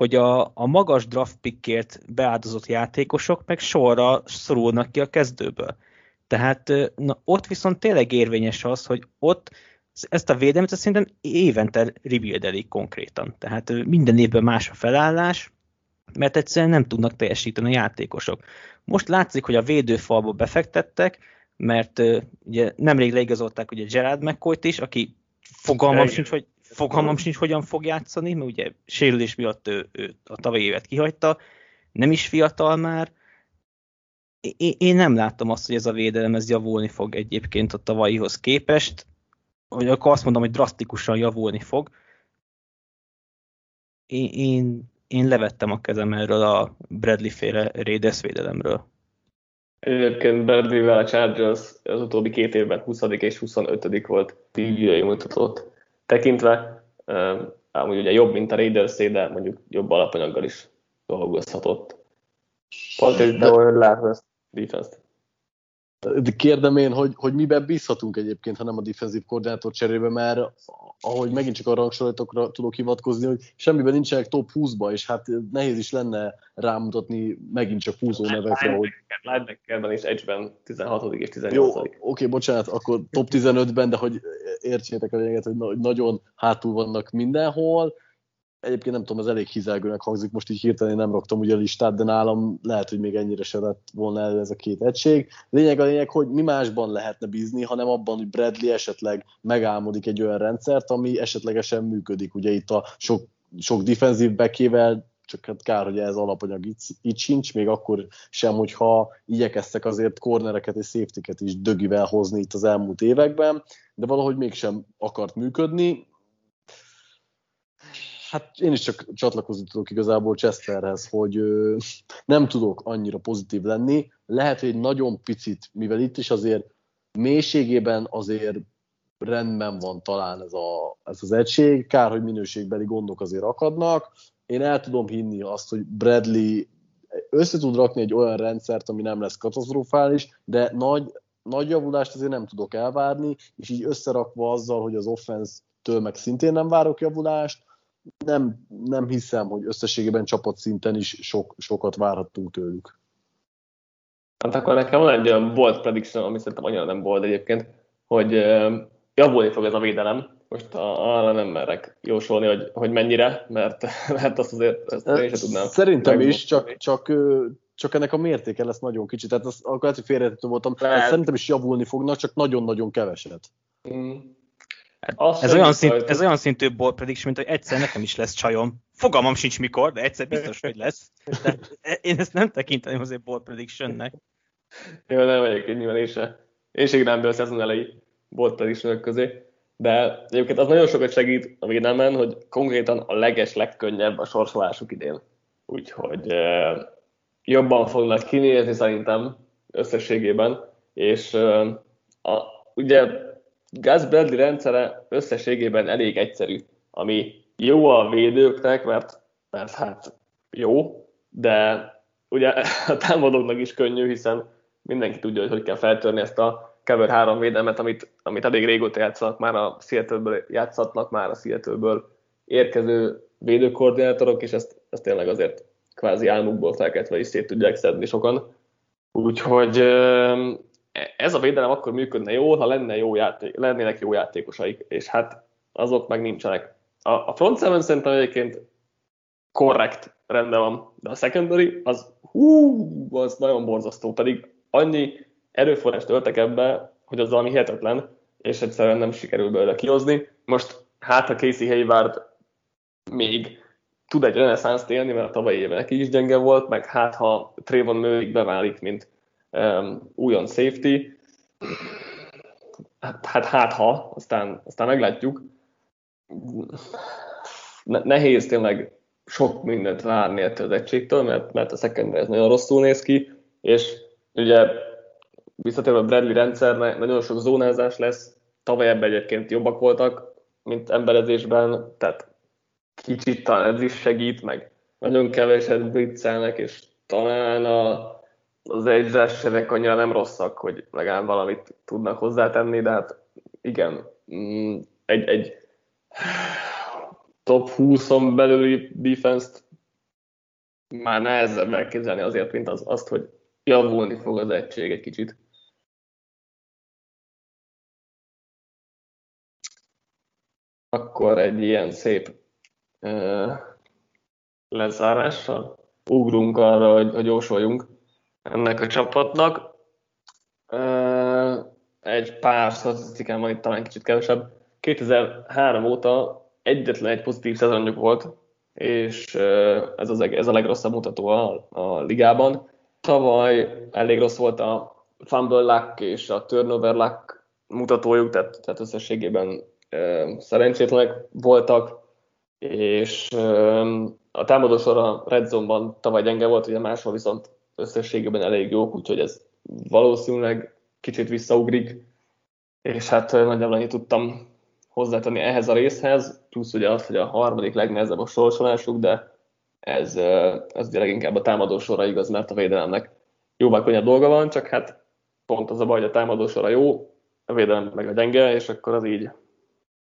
hogy a, a magas draft pickért beáldozott játékosok meg sorra szorulnak ki a kezdőből. Tehát na, ott viszont tényleg érvényes az, hogy ott ezt a védelmet ezt szerintem évente rebuildelik konkrétan. Tehát minden évben más a felállás, mert egyszerűen nem tudnak teljesíteni a játékosok. Most látszik, hogy a védőfalba befektettek, mert ugye nemrég leigazolták ugye Gerard mccoy is, aki fogalmam sincs, hogy fogalmam sincs, hogyan fog játszani, mert ugye sérülés miatt ő, ő a tavalyi évet kihagyta, nem is fiatal már. Én, én nem láttam azt, hogy ez a védelem ez javulni fog egyébként a tavalyihoz képest, hogy akkor azt mondom, hogy drasztikusan javulni fog. Én, én, én levettem a kezem erről a Bradley féle Raiders védelemről. Egyébként Bradley-vel a Chargers az utóbbi két évben 20. és 25. volt PGA mutatót tekintve. Amúgy ugye jobb, mint a raiders de mondjuk jobb alapanyaggal is dolgozhatott. Pont ez, de hogy látod ezt defense-t? De kérdem én, hogy, hogy miben bízhatunk egyébként, ha nem a defensív koordinátor cserébe, mert ahogy megint csak a rangsoroltokra tudok hivatkozni, hogy semmiben nincsenek top 20-ba, és hát nehéz is lenne rámutatni megint csak húzó nevekre, hogy... Linebackerben és Edge-ben 16. és 18. Jó, oké, okay, bocsánat, akkor top 15-ben, de hogy értsétek a lényeget, hogy nagyon hátul vannak mindenhol, Egyébként nem tudom, ez elég hizelgőnek hangzik, most így hirtelen nem raktam ugye a listát, de nálam lehet, hogy még ennyire se lett volna el ez a két egység. Lényeg a lényeg, hogy mi másban lehetne bízni, hanem abban, hogy Bradley esetleg megálmodik egy olyan rendszert, ami esetlegesen működik. Ugye itt a sok, sok defensív bekével csak hát kár, hogy ez alapanyag itt, itt sincs, még akkor sem, hogyha igyekeztek azért kornereket és safety is dögivel hozni itt az elmúlt években, de valahogy mégsem akart működni. Hát én is csak csatlakozni tudok igazából Chesterhez, hogy ö, nem tudok annyira pozitív lenni. Lehet, hogy egy nagyon picit, mivel itt is azért mélységében azért rendben van talán ez, a, ez az egység, kár, hogy minőségbeli gondok azért akadnak. Én el tudom hinni azt, hogy Bradley össze tud rakni egy olyan rendszert, ami nem lesz katasztrofális, de nagy, nagy javulást azért nem tudok elvárni, és így összerakva azzal, hogy az offense-től meg szintén nem várok javulást, nem, nem hiszem, hogy összességében csapatszinten is sok, sokat várhattunk tőlük. Hát akkor nekem van egy olyan bold prediction, ami szerintem annyira nem bold egyébként, hogy javulni fog ez a védelem. Most arra nem merek jósolni, hogy, hogy mennyire, mert, mert azt azért ezt én sem tudnám. Szerintem is, csak, csak, csak ennek a mértéke lesz nagyon kicsi. Tehát az, akkor lehet, hogy félretető voltam. Szerintem is javulni fognak, csak nagyon-nagyon keveset. Mm. Hát ez, olyan szint, ez olyan szintű bold prediction, mint hogy egyszer nekem is lesz csajom. Fogalmam sincs mikor, de egyszer biztos, hogy lesz. De én ezt nem tekinteném azért bold predictionnek. Jó, nem vagyok nyilván én se. Én se be a szezon elejé bold prediction közé. De egyébként az nagyon sokat segít a védelmen, hogy konkrétan a leges, legkönnyebb a sorsolásuk idén. Úgyhogy e, jobban fognak kinézni szerintem összességében, és e, a, ugye Gus Bradley rendszere összességében elég egyszerű, ami jó a védőknek, mert, mert hát jó, de ugye a támadóknak is könnyű, hiszen mindenki tudja, hogy hogy kell feltörni ezt a cover 3 védelmet, amit, amit elég régóta játszanak már a seattle játszatnak már a seattle érkező védőkoordinátorok, és ezt, ezt tényleg azért kvázi álmukból felkeltve is szét tudják szedni sokan. Úgyhogy ez a védelem akkor működne jól, ha lenne jó játék, lennének jó játékosaik, és hát azok meg nincsenek. A, a front seven szerintem egyébként korrekt rendben van, de a secondary az hú, az nagyon borzasztó, pedig annyi erőforrást öltek ebbe, hogy az valami hihetetlen, és egyszerűen nem sikerül belőle kihozni. Most hát a Casey Hayward még tud egy reneszánst élni, mert a tavalyi évben neki is gyenge volt, meg hát ha Trayvon Murray beválik, mint újon safety. Hát, hát, hát ha, aztán, aztán meglátjuk. Nehéz tényleg sok mindent várni ettől az egységtől, mert, mert a secondary nagyon rosszul néz ki, és ugye visszatérve a Bradley rendszernek, nagyon sok zónázás lesz, tavaly ebben egyébként jobbak voltak, mint emberezésben, tehát kicsit talán ez is segít, meg nagyon keveset blitzelnek, és talán a az egyzássenek annyira nem rosszak, hogy legalább valamit tudnak hozzátenni, de hát igen, mm, egy, egy top 20-on belüli defense-t már nehezebb elképzelni azért, mint az, azt, hogy javulni fog az egység egy kicsit. Akkor egy ilyen szép uh, lezárással ugrunk arra, hogy, hogy jósoljunk ennek a csapatnak. Egy pár statisztikán van itt talán kicsit kevesebb. 2003 óta egyetlen egy pozitív szezonjuk volt, és ez, az, ez a legrosszabb mutató a, a ligában. Tavaly elég rossz volt a fumble luck és a turnover luck mutatójuk, tehát, tehát összességében szerencsétlenek voltak, és a támadósor a Red Zone-ban tavaly gyenge volt, ugye máshol viszont összességében elég jók, úgyhogy ez valószínűleg kicsit visszaugrik, és hát nagyjából annyit tudtam hozzátenni ehhez a részhez, plusz ugye az, hogy a harmadik legnehezebb a sorsolásuk, de ez, ez ugye leginkább a támadó sorra igaz, mert a védelemnek jóval könnyebb dolga van, csak hát pont az a baj, hogy a támadó sorra jó, a védelem meg a gyenge, és akkor az így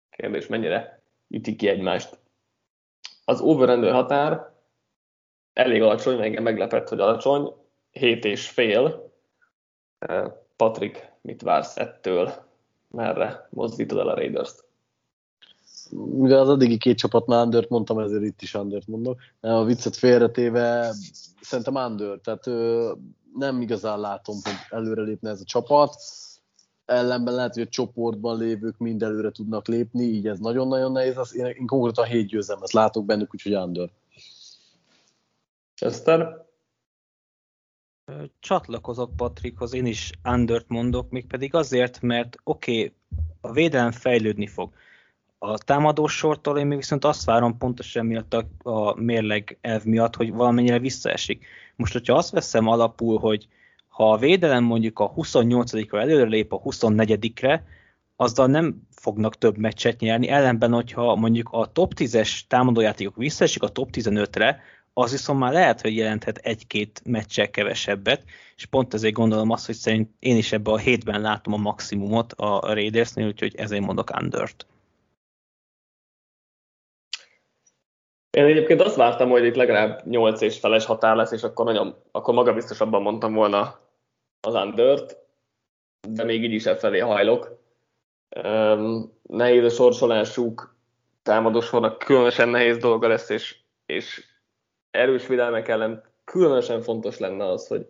kérdés, mennyire ütik ki egymást. Az over határ elég alacsony, engem meglepett, hogy alacsony, 7 és fél. Patrik, mit vársz ettől? Merre mozdítod el a Raiders-t? Ugye az addigi két csapatnál Undert mondtam, ezért itt is Undert mondok. A viccet félretéve szerintem Under, tehát ö, nem igazán látom, hogy előrelépne ez a csapat. Ellenben lehet, hogy a csoportban lévők mind előre tudnak lépni, így ez nagyon-nagyon nehéz. Az, én, én konkrétan hét győzelmet látok bennük, úgyhogy Under. Chester? Csatlakozok Patrikhoz, én is Undert mondok, mégpedig azért, mert oké, okay, a védelem fejlődni fog a támadó sortól én még viszont azt várom pontosan miatt a, a mérleg elv miatt, hogy valamennyire visszaesik. Most, hogyha azt veszem alapul, hogy ha a védelem mondjuk a 28-ra előre lép a 24-re, azzal nem fognak több meccset nyerni, ellenben, hogyha mondjuk a top 10-es támadójátékok visszaesik a top 15-re, az viszont már lehet, hogy jelenthet egy-két meccsel kevesebbet, és pont ezért gondolom azt, hogy szerint én is ebbe a hétben látom a maximumot a Raidersnél, úgyhogy ezért mondok Undert. Én egyébként azt vártam, hogy itt legalább 8 és feles határ lesz, és akkor, nagyon, akkor magabiztosabban mondtam volna az Undert, de még így is e felé hajlok. Um, nehéz a sorsolásuk, támadósornak különösen nehéz dolga lesz, és, és erős védelmek ellen különösen fontos lenne az, hogy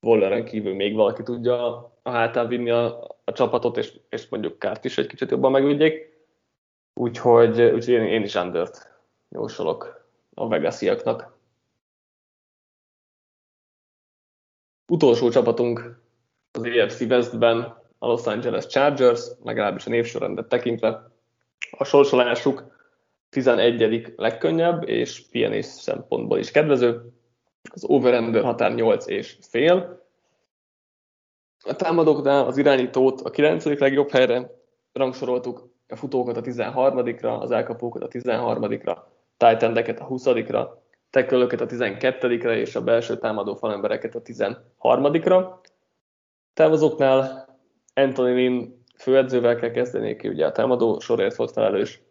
Walleren kívül még valaki tudja a hátán vinni a, a csapatot, és, és mondjuk kárt is egy kicsit jobban megügyék. Úgyhogy, úgyhogy én, én is Undert jósolok a Vegasiaknak. Utolsó csapatunk az AFC Westben a Los Angeles Chargers, legalábbis a névsorrendet tekintve. A sorsolásuk 11. legkönnyebb, és pianés szempontból is kedvező. Az over határ 8 és fél. A támadóknál az irányítót a 9. legjobb helyre rangsoroltuk, a futókat a 13-ra, az elkapókat a 13-ra, titan a 20-ra, tekölöket a 12-re és a belső támadó falembereket a 13-ra. Távozóknál Anthony Lynn főedzővel kell kezdeni, ki ugye a támadó sorért volt felelős.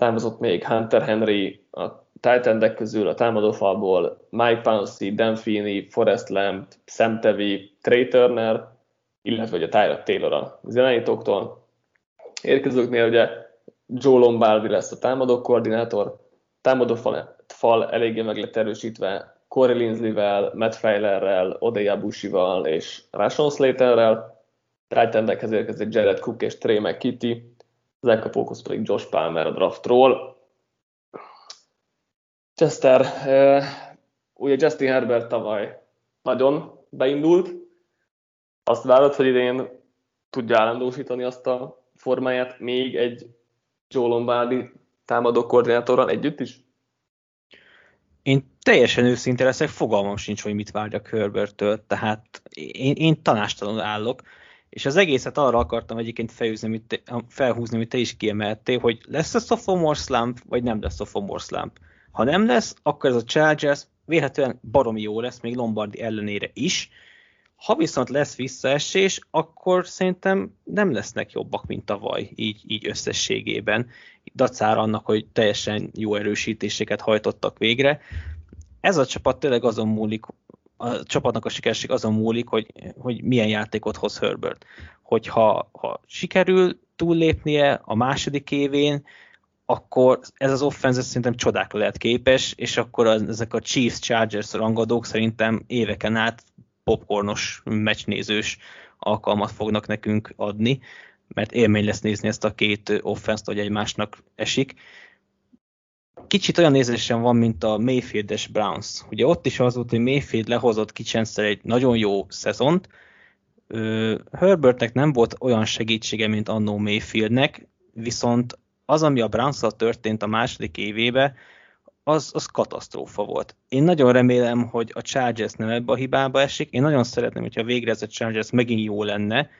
Távozott még Hunter Henry a titan közül, a támadó falból, Mike Pouncey, Dan Feeney, Forrest Lamb, Sam Tevi, Trey Turner, illetve ugye Tyler Taylor az irányítóktól. Érkezőknél ugye Joe Lombardi lesz a támadó koordinátor, támadó fal, fal eléggé meg lett erősítve Corey Linsley-vel, Matt Feilerrel, Odeya Bushival és Rashon Slaterrel, Titanekhez érkezik Jared Cook és Trey McKitty, az elkapókhoz pedig Josh Palmer a draftról. Chester, ugye Justin Herbert tavaly nagyon beindult, azt várod, hogy idén tudja állandósítani azt a formáját még egy Joe Lombardi támadó koordinátorral együtt is? Én teljesen őszinte leszek, fogalmam sincs, hogy mit várjak Herbertől, tehát én, én tanástalanul állok, és az egészet arra akartam egyébként felhúzni, amit te, felhúzni, amit te is kiemeltél, hogy lesz a sophomore slump, vagy nem lesz sophomore slump. Ha nem lesz, akkor ez a Chargers véletlenül baromi jó lesz, még Lombardi ellenére is, ha viszont lesz visszaesés, akkor szerintem nem lesznek jobbak, mint tavaly, így, így összességében. Dacára annak, hogy teljesen jó erősítéseket hajtottak végre. Ez a csapat tényleg azon múlik, a csapatnak a sikerség azon múlik, hogy, hogy milyen játékot hoz Herbert. Hogyha ha sikerül túllépnie a második évén, akkor ez az offense szerintem csodákra lehet képes, és akkor az, ezek a Chiefs Chargers rangadók szerintem éveken át popcornos, meccsnézős alkalmat fognak nekünk adni, mert élmény lesz nézni ezt a két offense hogy egymásnak esik. Kicsit olyan nézésem van, mint a Mayfield-es Browns. Ugye ott is az volt, hogy Mayfield lehozott kicsenszer egy nagyon jó szezont, Herbertnek nem volt olyan segítsége, mint annó Mayfieldnek, viszont az, ami a browns történt a második évébe, az, az katasztrófa volt. Én nagyon remélem, hogy a Chargers nem ebbe a hibába esik. Én nagyon szeretném, hogyha végre ez a Chargers megint jó lenne,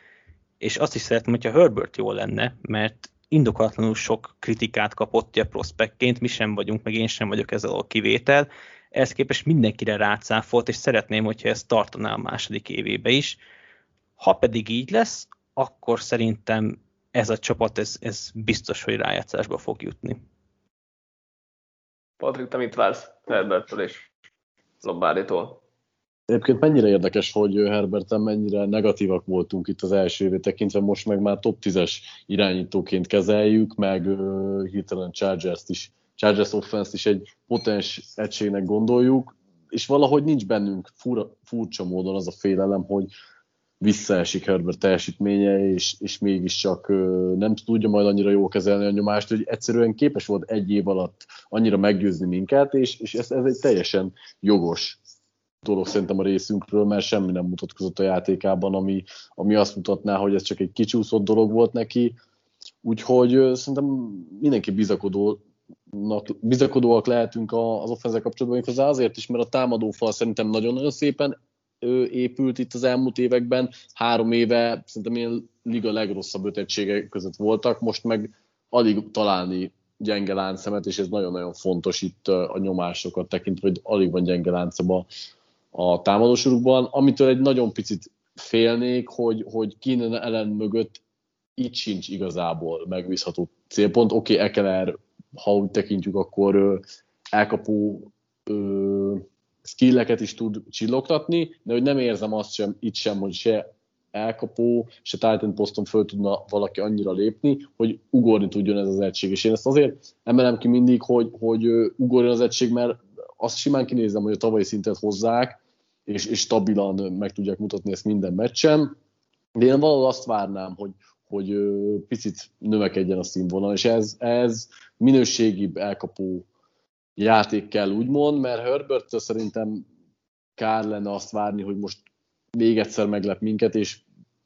és azt is szeretném, hogyha Herbert jó lenne, mert indokolatlanul sok kritikát kapott a prospektként, mi sem vagyunk, meg én sem vagyok ezzel a kivétel. Ehhez képest mindenkire rácáfolt, és szeretném, hogyha ezt tartaná a második évébe is. Ha pedig így lesz, akkor szerintem ez a csapat, ez, ez biztos, hogy rájátszásba fog jutni. Patrik, te mit vársz Herbertől és Lombarditól? Egyébként mennyire érdekes, hogy Herberten mennyire negatívak voltunk itt az első évét tekintve, most meg már top 10-es irányítóként kezeljük, meg uh, hirtelen Chargers-t is, Chargers offense is egy potens egységnek gondoljuk, és valahogy nincs bennünk fura, furcsa módon az a félelem, hogy visszaesik Herbert teljesítménye, és, és mégiscsak nem tudja majd annyira jól kezelni a nyomást, hogy egyszerűen képes volt egy év alatt annyira meggyőzni minket, és, és ez, ez egy teljesen jogos dolog szerintem a részünkről, mert semmi nem mutatkozott a játékában, ami, ami azt mutatná, hogy ez csak egy kicsúszott dolog volt neki. Úgyhogy szerintem mindenki bizakodónak, bizakodóak lehetünk az offenzel kapcsolatban, hozzá azért is, mert a támadófal szerintem nagyon-nagyon szépen épült itt az elmúlt években. Három éve szerintem ilyen liga legrosszabb ötetsége között voltak, most meg alig találni gyenge láncszemet, és ez nagyon-nagyon fontos itt a nyomásokat tekintve, hogy alig van gyenge láncem a, a támadósorukban, amitől egy nagyon picit félnék, hogy, hogy Keenan ellen mögött itt sincs igazából megbízható célpont. Oké, okay, Ekeler, ha úgy tekintjük, akkor elkapó ö, skilleket is tud csillogtatni, de hogy nem érzem azt sem, itt sem, hogy se elkapó, se Titan poszton föl tudna valaki annyira lépni, hogy ugorni tudjon ez az egység. És én ezt azért emelem ki mindig, hogy, hogy ugorjon az egység, mert azt simán kinézem, hogy a tavalyi szintet hozzák, és, és stabilan meg tudják mutatni ezt minden meccsen, de én valahol azt várnám, hogy, hogy picit növekedjen a színvonal, és ez, ez minőségibb elkapó játék kell, úgymond, mert herbert szerintem kár lenne azt várni, hogy most még egyszer meglep minket, és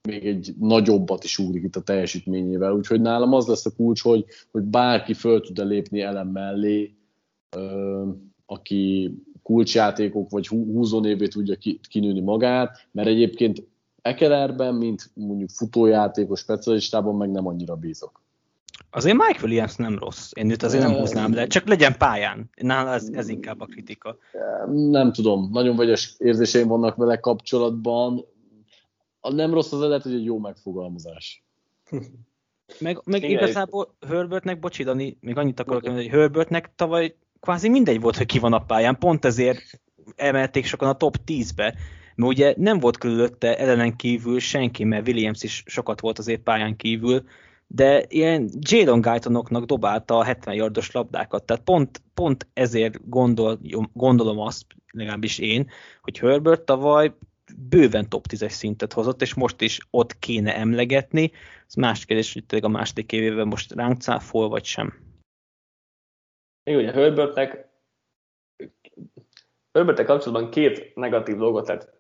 még egy nagyobbat is ugrik itt a teljesítményével. Úgyhogy nálam az lesz a kulcs, hogy, hogy bárki föl tud-e lépni elem mellé, ö, aki kulcsjátékok vagy húzónévé tudja kinőni magát, mert egyébként Ekelerben, mint mondjuk futójátékos specialistában meg nem annyira bízok. Azért Mike Williams nem rossz, én őt azért nem húznám le, csak legyen pályán. Nála ez, ez inkább a kritika. Nem tudom, nagyon vegyes érzéseim vannak vele kapcsolatban. A nem rossz az lehet, hogy egy jó megfogalmazás. Meg, meg igazából Herbertnek, bocsi Dani, még annyit akarok mondani, hogy Herbertnek tavaly kvázi mindegy volt, hogy ki van a pályán, pont ezért emelték sokan a top 10-be, mert ugye nem volt körülötte ellenen kívül senki, mert Williams is sokat volt azért pályán kívül, de ilyen Jadon Guytonoknak dobálta a 70 yardos labdákat, tehát pont, pont ezért gondol, gondolom azt, legalábbis én, hogy Herbert tavaly bőven top 10-es szintet hozott, és most is ott kéne emlegetni. Ez más kérdés, hogy tényleg a második évében most ránk cáfol, vagy sem. Még ugye Herbertnek Herbertek kapcsolatban két negatív dolgot lehet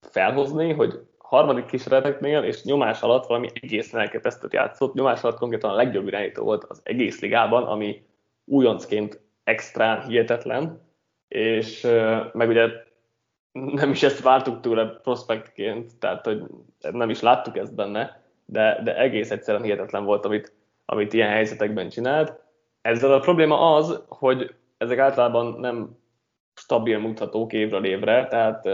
felhozni, hogy harmadik kísérleteknél és nyomás alatt valami egészen elképesztőt játszott. Nyomás alatt konkrétan a legjobb irányító volt az egész ligában, ami újoncként extra hihetetlen, és meg ugye nem is ezt vártuk tőle prospektként, tehát hogy nem is láttuk ezt benne, de, de egész egyszerűen hihetetlen volt, amit, amit ilyen helyzetekben csinált. Ezzel a probléma az, hogy ezek általában nem stabil mutatók évről évre, tehát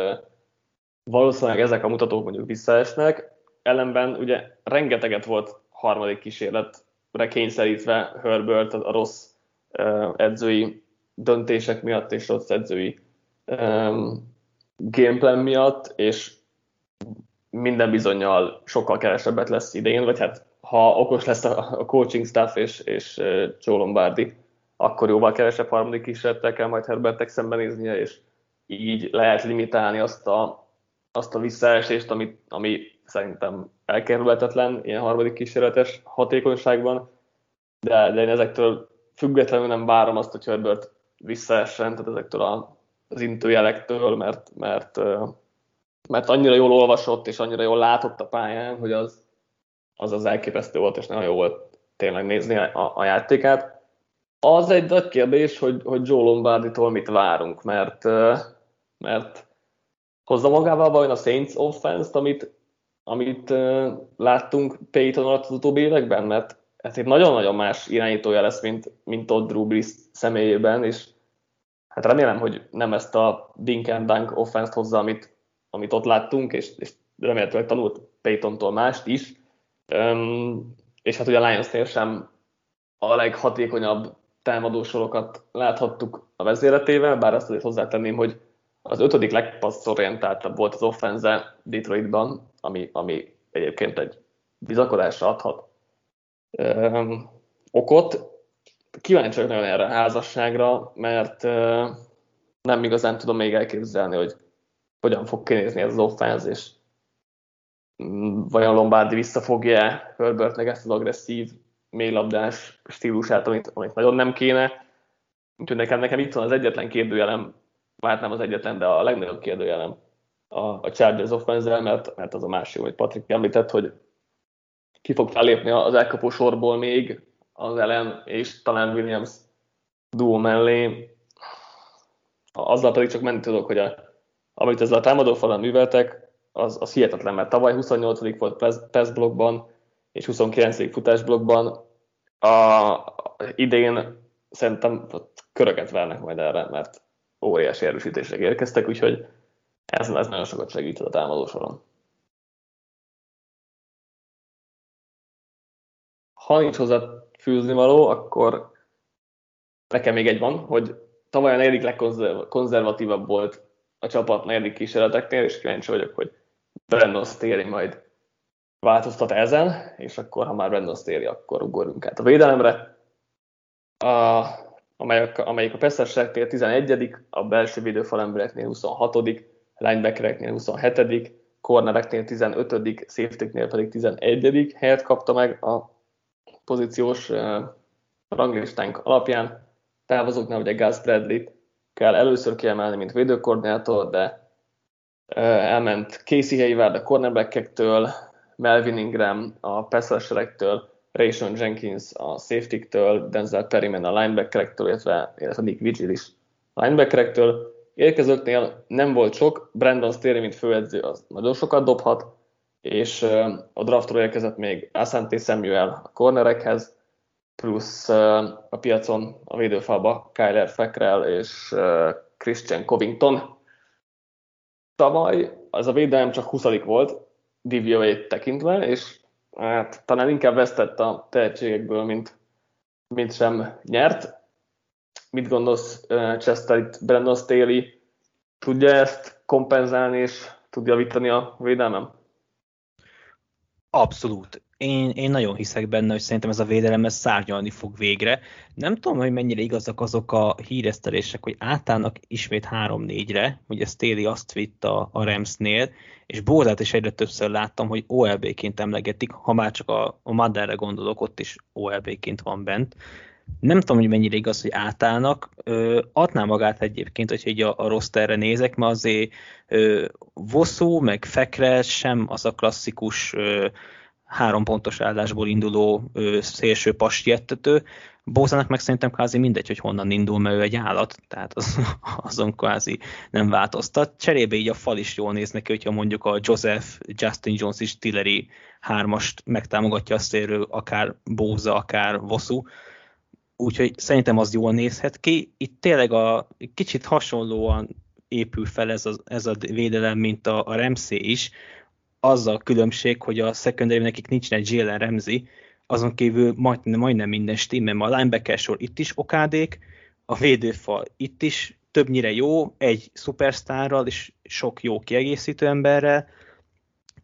valószínűleg ezek a mutatók mondjuk visszaesnek, ellenben ugye rengeteget volt harmadik kísérletre kényszerítve Herbert a rossz edzői döntések miatt és rossz edzői gameplan miatt, és minden bizonyal sokkal kevesebbet lesz idén, vagy hát ha okos lesz a coaching staff és, és Joe Lombardi, akkor jóval kevesebb harmadik kísérlettel kell majd Herbertek szembenéznie, és így lehet limitálni azt a, azt a visszaesést, ami, ami szerintem elkerülhetetlen ilyen harmadik kísérletes hatékonyságban, de, de én ezektől függetlenül nem várom azt, hogy Herbert visszaessen, tehát ezektől a, az intőjelektől, mert, mert, mert annyira jól olvasott és annyira jól látott a pályán, hogy az az, az elképesztő volt, és nagyon jó volt tényleg nézni a, a játékát. Az egy nagy kérdés, hogy, hogy Joe Lombardi-tól mit várunk, mert, mert hozza magával vajon a Saints offense-t, amit, amit láttunk Payton alatt az utóbbi években, mert ez egy nagyon-nagyon más irányítója lesz, mint, mint Todd Drew Brees személyében, és hát remélem, hogy nem ezt a dink and dunk offense hozza, amit, amit ott láttunk, és, és remélhetőleg tanult Paytontól mást is, um, és hát ugye a Lions-nél sem a leghatékonyabb támadósorokat láthattuk a vezéletével, bár azt azért hozzátenném, hogy az ötödik legpasszorientáltabb volt az offense Detroitban, ami, ami egyébként egy bizakodásra adhat um, okot. Kíváncsi vagyok nagyon erre a házasságra, mert uh, nem igazán tudom még elképzelni, hogy hogyan fog kinézni ez az offense, és vajon Lombardi visszafogja Herbertnek ezt az agresszív, mélylabdás stílusát, amit, amit nagyon nem kéne. Úgyhogy nekem, nekem itt van az egyetlen kérdőjelem, hát nem az egyetlen, de a legnagyobb kérdőjelem a, a Chargers offense mert, mert az a másik, amit Patrik említett, hogy ki fog felépni az elkapó sorból még az Ellen és talán Williams duo mellé. Azzal pedig csak menni tudok, hogy a, amit ezzel a támadó falon műveltek, az, az hihetetlen, mert tavaly 28. volt pass blokkban, és 29. futás blokkban. A, idén szerintem köröket vernek majd erre, mert óriási erősítések érkeztek, úgyhogy ez, ez nagyon sokat segít a támadó soron. Ha nincs hozzá fűzni való, akkor nekem még egy van, hogy tavaly a negyedik legkonzervatívabb volt a csapat negyedik kísérleteknél, és kíváncsi vagyok, hogy Brandon Staley majd változtat ezen, és akkor, ha már Brandon Staley, akkor ugorjunk át a védelemre, a, amelyik, amelyik a Pesserseknél 11 a belső védőfalembereknél 26 linebackereknél 27 cornereknél 15 safety-nél pedig 11 helyet kapta meg a pozíciós ranglistánk alapján. Távozóknál ugye Gus bradley kell először kiemelni, mint védőkoordinátor, de elment Casey Hayward a cornerbackektől, Melvin Ingram a passrusherektől, Rayshon Jenkins a safety-től, Denzel Perryman a linebackerektől, illetve, illetve Nick Vigil is linebackerektől. Érkezőknél nem volt sok, Brandon Staley, mint főedző, az nagyon sokat dobhat, és a draftról érkezett még Asante Samuel a cornerekhez, plusz a piacon a védőfalba Kyler Fackrell és Christian Covington. Tavaly az a védelem csak 20 volt, DVOA-t tekintve, és hát talán inkább vesztett a tehetségekből, mint, mint sem nyert. Mit gondolsz, Chester, itt Brandon Staley tudja ezt kompenzálni, és tudja javítani a védelmem? Abszolút. Én, én nagyon hiszek benne, hogy szerintem ez a védelem ez szárnyalni fog végre. Nem tudom, hogy mennyire igazak azok a híresztelések, hogy átállnak ismét 3-4-re, ugye Staley azt vitt a, a Ramsnél, és Bózát is egyre többször láttam, hogy OLB-ként emlegetik, ha már csak a, a Maderre gondolok, ott is OLB-ként van bent. Nem tudom, hogy mennyire igaz, hogy átállnak. Ö, adná magát egyébként, hogy így a, a rosterre nézek, mert azért ö, Voszó, meg Fekre sem az a klasszikus ö, három pontos állásból induló ö, szélső pastjettető. Bózának meg szerintem kvázi mindegy, hogy honnan indul, mert ő egy állat, tehát az, azon kvázi nem változtat. Cserébe így a fal is jól néz neki, hogyha mondjuk a Joseph, Justin Jones és Tillery hármast megtámogatja a szélről, akár Bóza, akár Voszú. Úgyhogy szerintem az jól nézhet ki. Itt tényleg a kicsit hasonlóan épül fel ez a, ez a védelem, mint a, a Ramsey is, az a különbség, hogy a secondary nekik nincs egy Jalen Ramsey, azon kívül majdnem, majdnem minden stimmel, a linebacker sor itt is okádék, a védőfal itt is többnyire jó, egy szupersztárral és sok jó kiegészítő emberrel,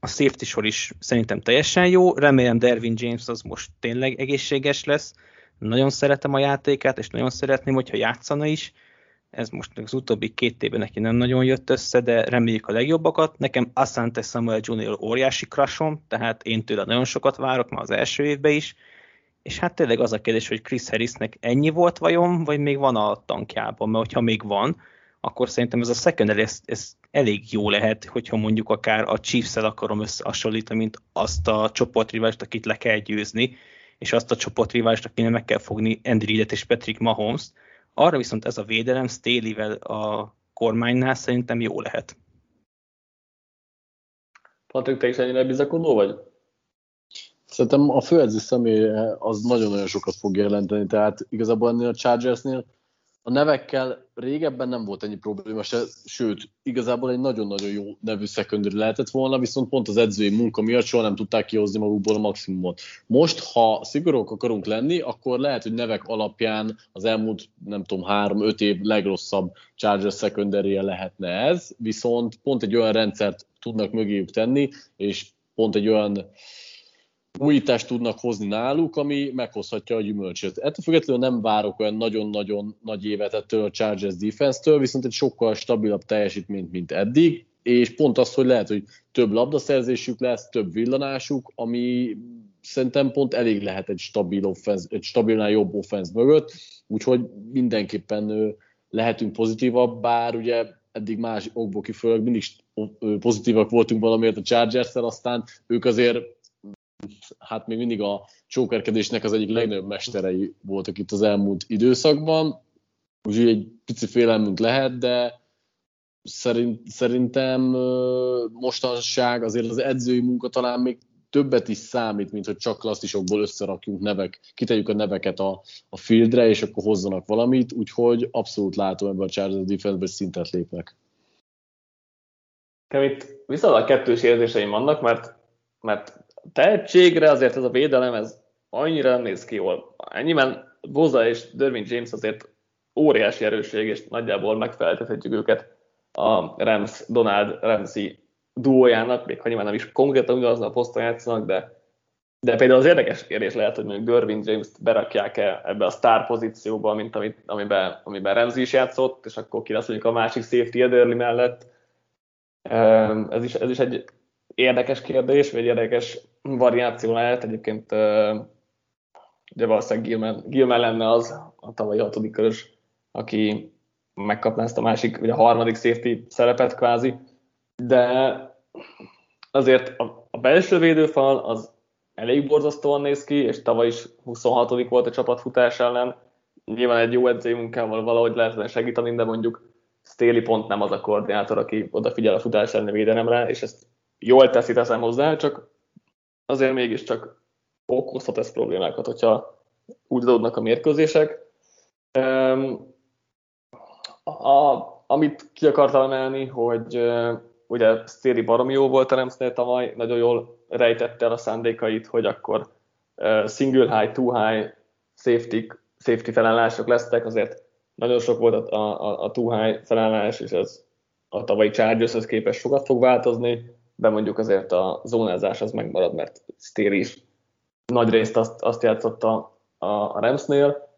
a safety sor is szerintem teljesen jó, remélem Dervin James az most tényleg egészséges lesz, nagyon szeretem a játékát, és nagyon szeretném, hogyha játszana is, ez most az utóbbi két évben neki nem nagyon jött össze, de reméljük a legjobbakat. Nekem Asante Samuel Jr. óriási crushom, tehát én tőle nagyon sokat várok már az első évben is, és hát tényleg az a kérdés, hogy Chris Harrisnek ennyi volt vajon, vagy még van a tankjában, mert hogyha még van, akkor szerintem ez a secondary, ez, ez elég jó lehet, hogyha mondjuk akár a Chiefs-el akarom összehasonlítani, mint azt a csoportrivást, akit le kell győzni, és azt a csoportrivást, akinek meg kell fogni Andy Reid és Patrick Mahomes-t, arra viszont ez a védelem Staley-vel a kormánynál szerintem jó lehet. Patrik, te is ennyire bizakodó vagy? Szerintem a főedző személy az nagyon-nagyon sokat fog jelenteni, tehát igazából ennél a Chargersnél a nevekkel régebben nem volt ennyi probléma se, sőt, igazából egy nagyon-nagyon jó nevű szekundőr lehetett volna, viszont pont az edzői munka miatt soha nem tudták kihozni magukból a maximumot. Most, ha szigorúak akarunk lenni, akkor lehet, hogy nevek alapján az elmúlt, nem tudom, három-öt év legrosszabb Chargers secondary lehetne ez, viszont pont egy olyan rendszert tudnak mögéjük tenni, és pont egy olyan újítást tudnak hozni náluk, ami meghozhatja a gyümölcsöt. Ettől függetlenül nem várok olyan nagyon-nagyon nagy évet ettől a Chargers defense-től, viszont egy sokkal stabilabb teljesítményt, mint eddig, és pont az, hogy lehet, hogy több labdaszerzésük lesz, több villanásuk, ami szerintem pont elég lehet egy stabil offense, egy stabilnál jobb offense mögött, úgyhogy mindenképpen lehetünk pozitívak, bár ugye eddig más okból kifolyólag mindig pozitívak voltunk valamiért a chargers aztán ők azért hát még mindig a csókerkedésnek az egyik legnagyobb mesterei voltak itt az elmúlt időszakban, úgyhogy egy pici félelmünk lehet, de szerint, szerintem mostanság azért az edzői munka talán még többet is számít, mint hogy csak klasszisokból összerakjunk nevek, kitegyük a neveket a, a fieldre, és akkor hozzanak valamit, úgyhogy abszolút látom ebben a Chargers defense szintet lépnek. Nekem itt viszonylag kettős érzéseim vannak, mert, mert tehetségre azért ez a védelem, ez annyira nem néz ki jól. Ennyiben Boza és Derwin James azért óriási erősség, és nagyjából megfeleltethetjük őket a Rams, Donald Ramsey duójának, még ha nyilván nem is konkrétan ugyanazon a poszton játszanak, de, de például az érdekes kérdés lehet, hogy mondjuk Derwin James-t berakják-e ebbe a sztár pozícióba, mint amit, amiben, amiben Ramsey is játszott, és akkor ki lesz mondjuk a másik safety Ederli mellett. Ez is, ez is egy érdekes kérdés, vagy érdekes variáció lehet. Egyébként ugye valószínűleg Gilman, Gilman lenne az a tavalyi hatodik körös, aki megkapná ezt a másik, ugye a harmadik safety szerepet kvázi, de azért a, a belső védőfal az elég borzasztóan néz ki, és tavaly is 26 volt a csapatfutás ellen. Nyilván egy jó edzői munkával valahogy lehetne segíteni, de mondjuk Stéli pont nem az a koordinátor, aki odafigyel a futás elleni védelemre, és ezt jól teszi, teszem hozzá, csak azért mégiscsak okozhat ez problémákat, hogyha úgy adódnak a mérkőzések. A, amit ki akartam emelni, hogy ugye Stéri baromi jó volt a Remsznél tavaly, nagyon jól rejtette el a szándékait, hogy akkor single high, two high safety, safety felállások lesznek, azért nagyon sok volt a, a, a two high felállás, és ez a tavalyi Chargershez képest sokat fog változni de mondjuk azért a zónázás az megmarad, mert Stér is nagy részt azt, azt játszotta a, a Ramsnél.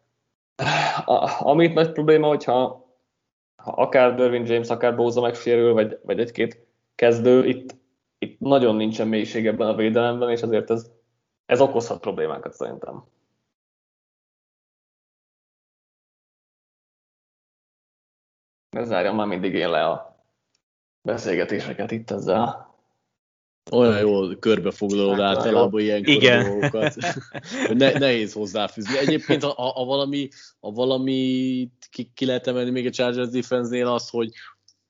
A, amit nagy probléma, hogyha ha akár Derwin James, akár Bóza megsérül, vagy, vagy egy-két kezdő, itt, itt nagyon nincsen mélység ebben a védelemben, és azért ez, ez okozhat problémákat szerintem. Ez zárjam már mindig én le a beszélgetéseket itt ezzel. Olyan jól körbefoglalod hát, általában ilyen dolgokat. ne, nehéz hozzáfűzni. Egyébként, ha, ha, valami, ha valami ki, ki lehet emelni még a Chargers defense-nél az, hogy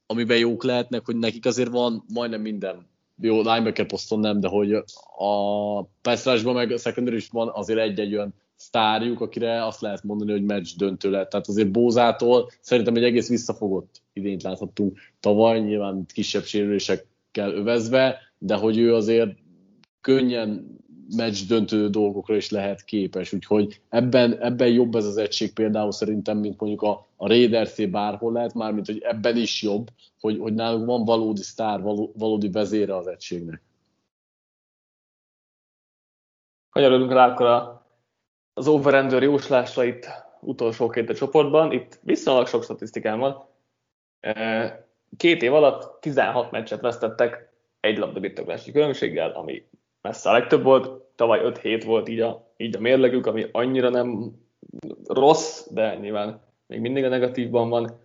amiben jók lehetnek, hogy nekik azért van majdnem minden jó, linebacker poszton nem, de hogy a pass meg a secondary is van azért egy-egy olyan sztárjuk, akire azt lehet mondani, hogy meccs döntő lett. Tehát azért Bózától szerintem egy egész visszafogott idényt láthattunk tavaly, nyilván kisebb sérülésekkel övezve, de hogy ő azért könnyen meccs döntő dolgokra is lehet képes, úgyhogy ebben, ebben jobb ez az egység például szerintem, mint mondjuk a, a raiders bárhol lehet, mármint hogy ebben is jobb, hogy, hogy náluk van valódi sztár, való, valódi vezére az egységnek. Kanyarodunk rá akkor az overender jóslásra itt utolsóként a csoportban. Itt viszonylag sok statisztikám van. Két év alatt 16 meccset vesztettek egy labda birtoklási különbséggel, ami messze a legtöbb volt. Tavaly 5 hét volt így a, így a mérlegük, ami annyira nem rossz, de nyilván még mindig a negatívban van.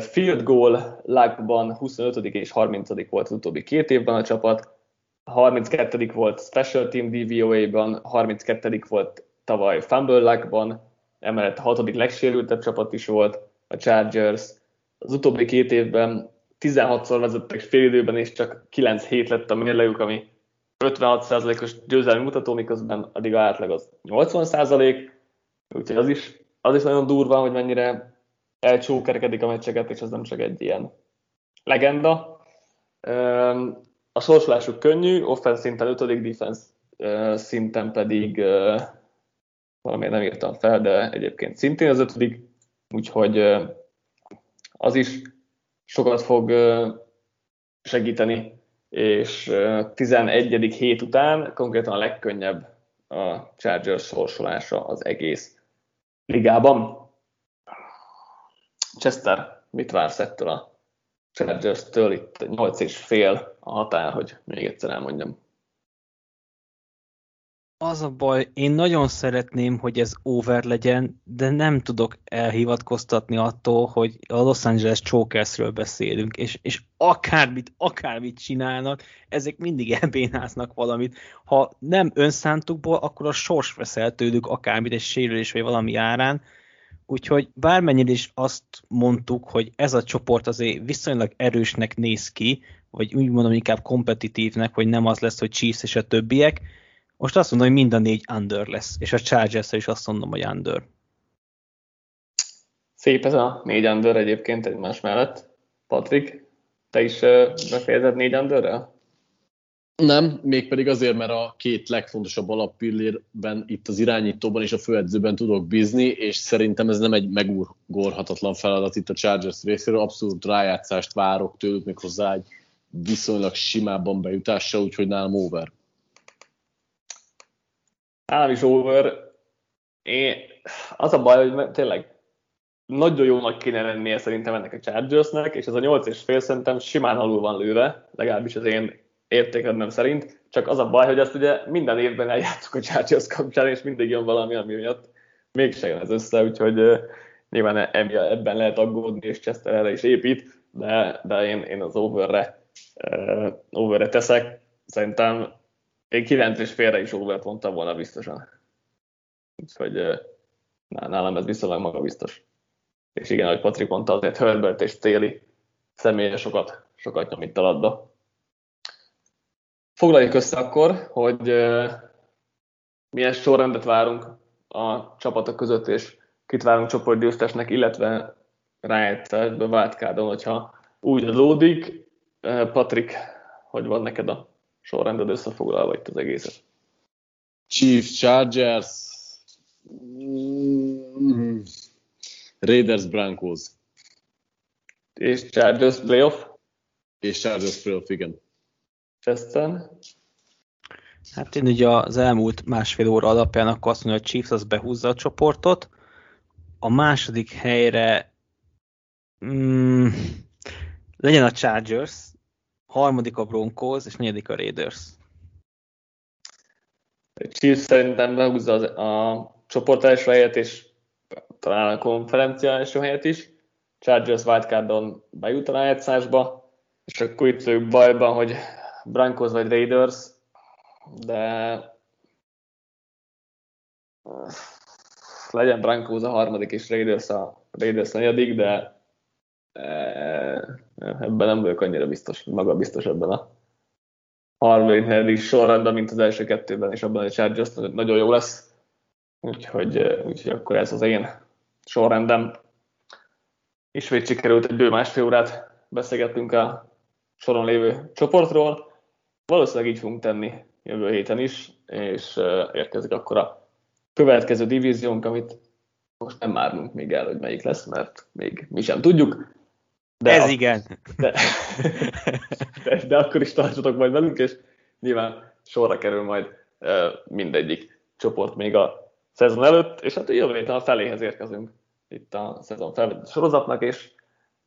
Field goal lagban 25. és 30. volt az utóbbi két évben a csapat, 32. volt Special Team DVOA-ban, 32. volt tavaly Fumble lagban, emellett a hatodik legsérültebb csapat is volt, a Chargers. Az utóbbi két évben 16-szor vezettek fél időben, és csak 9 hét lett a mérlegük, ami 56%-os győzelmi mutató, miközben a átlag az 80%, úgyhogy az is, az is nagyon durva, hogy mennyire elcsókerkedik a meccseket, és ez nem csak egy ilyen legenda. A sorsolásuk könnyű, offense szinten 5. defense szinten pedig valamiért nem írtam fel, de egyébként szintén az 5. úgyhogy az is sokat fog segíteni, és 11. hét után konkrétan a legkönnyebb a Chargers sorsolása az egész ligában. Chester, mit vársz ettől a Chargers-től? Itt 8 és fél a határ, hogy még egyszer elmondjam. Az a baj, én nagyon szeretném, hogy ez over legyen, de nem tudok elhivatkoztatni attól, hogy a Los Angeles Chokersről beszélünk, és, és akármit, akármit csinálnak, ezek mindig elbénáznak valamit. Ha nem önszántukból, akkor a sors veszel tőlük akármit, egy sérülés vagy valami árán, Úgyhogy bármennyire is azt mondtuk, hogy ez a csoport azért viszonylag erősnek néz ki, vagy úgy mondom inkább kompetitívnek, hogy nem az lesz, hogy Chiefs és a többiek, most azt mondom, hogy mind a négy under lesz, és a chargers is azt mondom, hogy under. Szép ez a négy under egyébként egymás mellett. Patrik, te is befejezed négy underrel? Nem, mégpedig azért, mert a két legfontosabb alappillérben, itt az irányítóban és a főedzőben tudok bízni, és szerintem ez nem egy megugorhatatlan feladat itt a Chargers részéről, abszolút rájátszást várok tőlük, még hozzá egy viszonylag simában bejutásra, úgyhogy nálam over. Nálam is over. Én, az a baj, hogy tényleg nagyon jónak kéne lennie szerintem ennek a Chargersnek, és ez a 8 és fél szerintem simán alul van lőve, legalábbis az én értékrendem szerint, csak az a baj, hogy ezt ugye minden évben eljátszuk a Chargers kapcsán, és mindig jön valami, ami miatt mégse jön ez össze, úgyhogy uh, nyilván ebben lehet aggódni, és Chester erre is épít, de, de én, én az overre, uh, overre teszek. Szerintem én 9 és félre is overt mondtam volna biztosan. Úgyhogy nálam ez viszonylag magabiztos. És igen, ahogy Patrik mondta, azért Herbert és Téli személye sokat, sokat a labda. Foglaljuk össze akkor, hogy milyen sorrendet várunk a csapatok között, és kit várunk csoportgyőztesnek, illetve rájegyszerbe váltkádon, hogyha úgy adódik. Patrik, hogy van neked a sorrended összefoglalva itt az egészet? Chiefs, Chargers, mm-hmm. Raiders, Broncos. És Chargers playoff? És Chargers playoff, igen. Chester? Hát én ugye az elmúlt másfél óra alapján akkor azt mondom, hogy a Chiefs az behúzza a csoportot. A második helyre mm, legyen a Chargers, harmadik a Broncos, és negyedik a Raiders. Chiefs szerintem behúzza az, a csoport első helyet, és talán a konferencia első helyet is. Chargers wildcardon bejut a rájátszásba, és akkor itt ők bajban, hogy Broncos vagy Raiders, de legyen Broncos a harmadik és Raiders a, Raiders negyedik, de e, ebben nem vagyok annyira biztos, maga biztos ebben a harmadik sorrendben, mint az első kettőben, és abban a Chargers nagyon jó lesz. Úgyhogy, úgyhogy akkor ez az én sorrendem. Ismét sikerült egy bő másfél órát beszélgetünk a soron lévő csoportról. Valószínűleg így fogunk tenni jövő héten is, és érkezik akkor a következő divíziónk, amit most nem márnunk még el, hogy melyik lesz, mert még mi sem tudjuk. De Ez a, igen. De, de, de akkor is tartsatok majd velünk, és nyilván sorra kerül majd mindegyik csoport még a szezon előtt, és hát jövő héten a feléhez érkezünk itt a szezon felvétel sorozatnak, és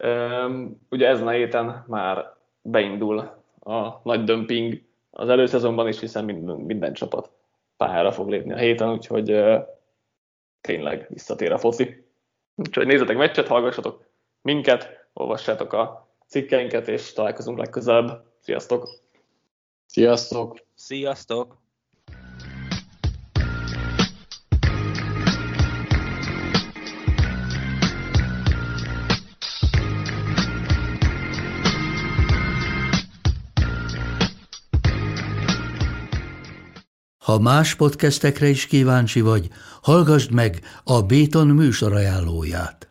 um, ugye ezen a héten már beindul a nagy dömping az előszezonban is, hiszen minden, minden csapat pályára fog lépni a héten, úgyhogy uh, tényleg visszatér a foci. Úgyhogy nézzetek meccset, hallgassatok minket, olvassátok a cikkeinket, és találkozunk legközelebb. Sziasztok! Sziasztok! Sziasztok! Ha más podcastekre is kíváncsi vagy, hallgassd meg a Béton műsor ajánlóját.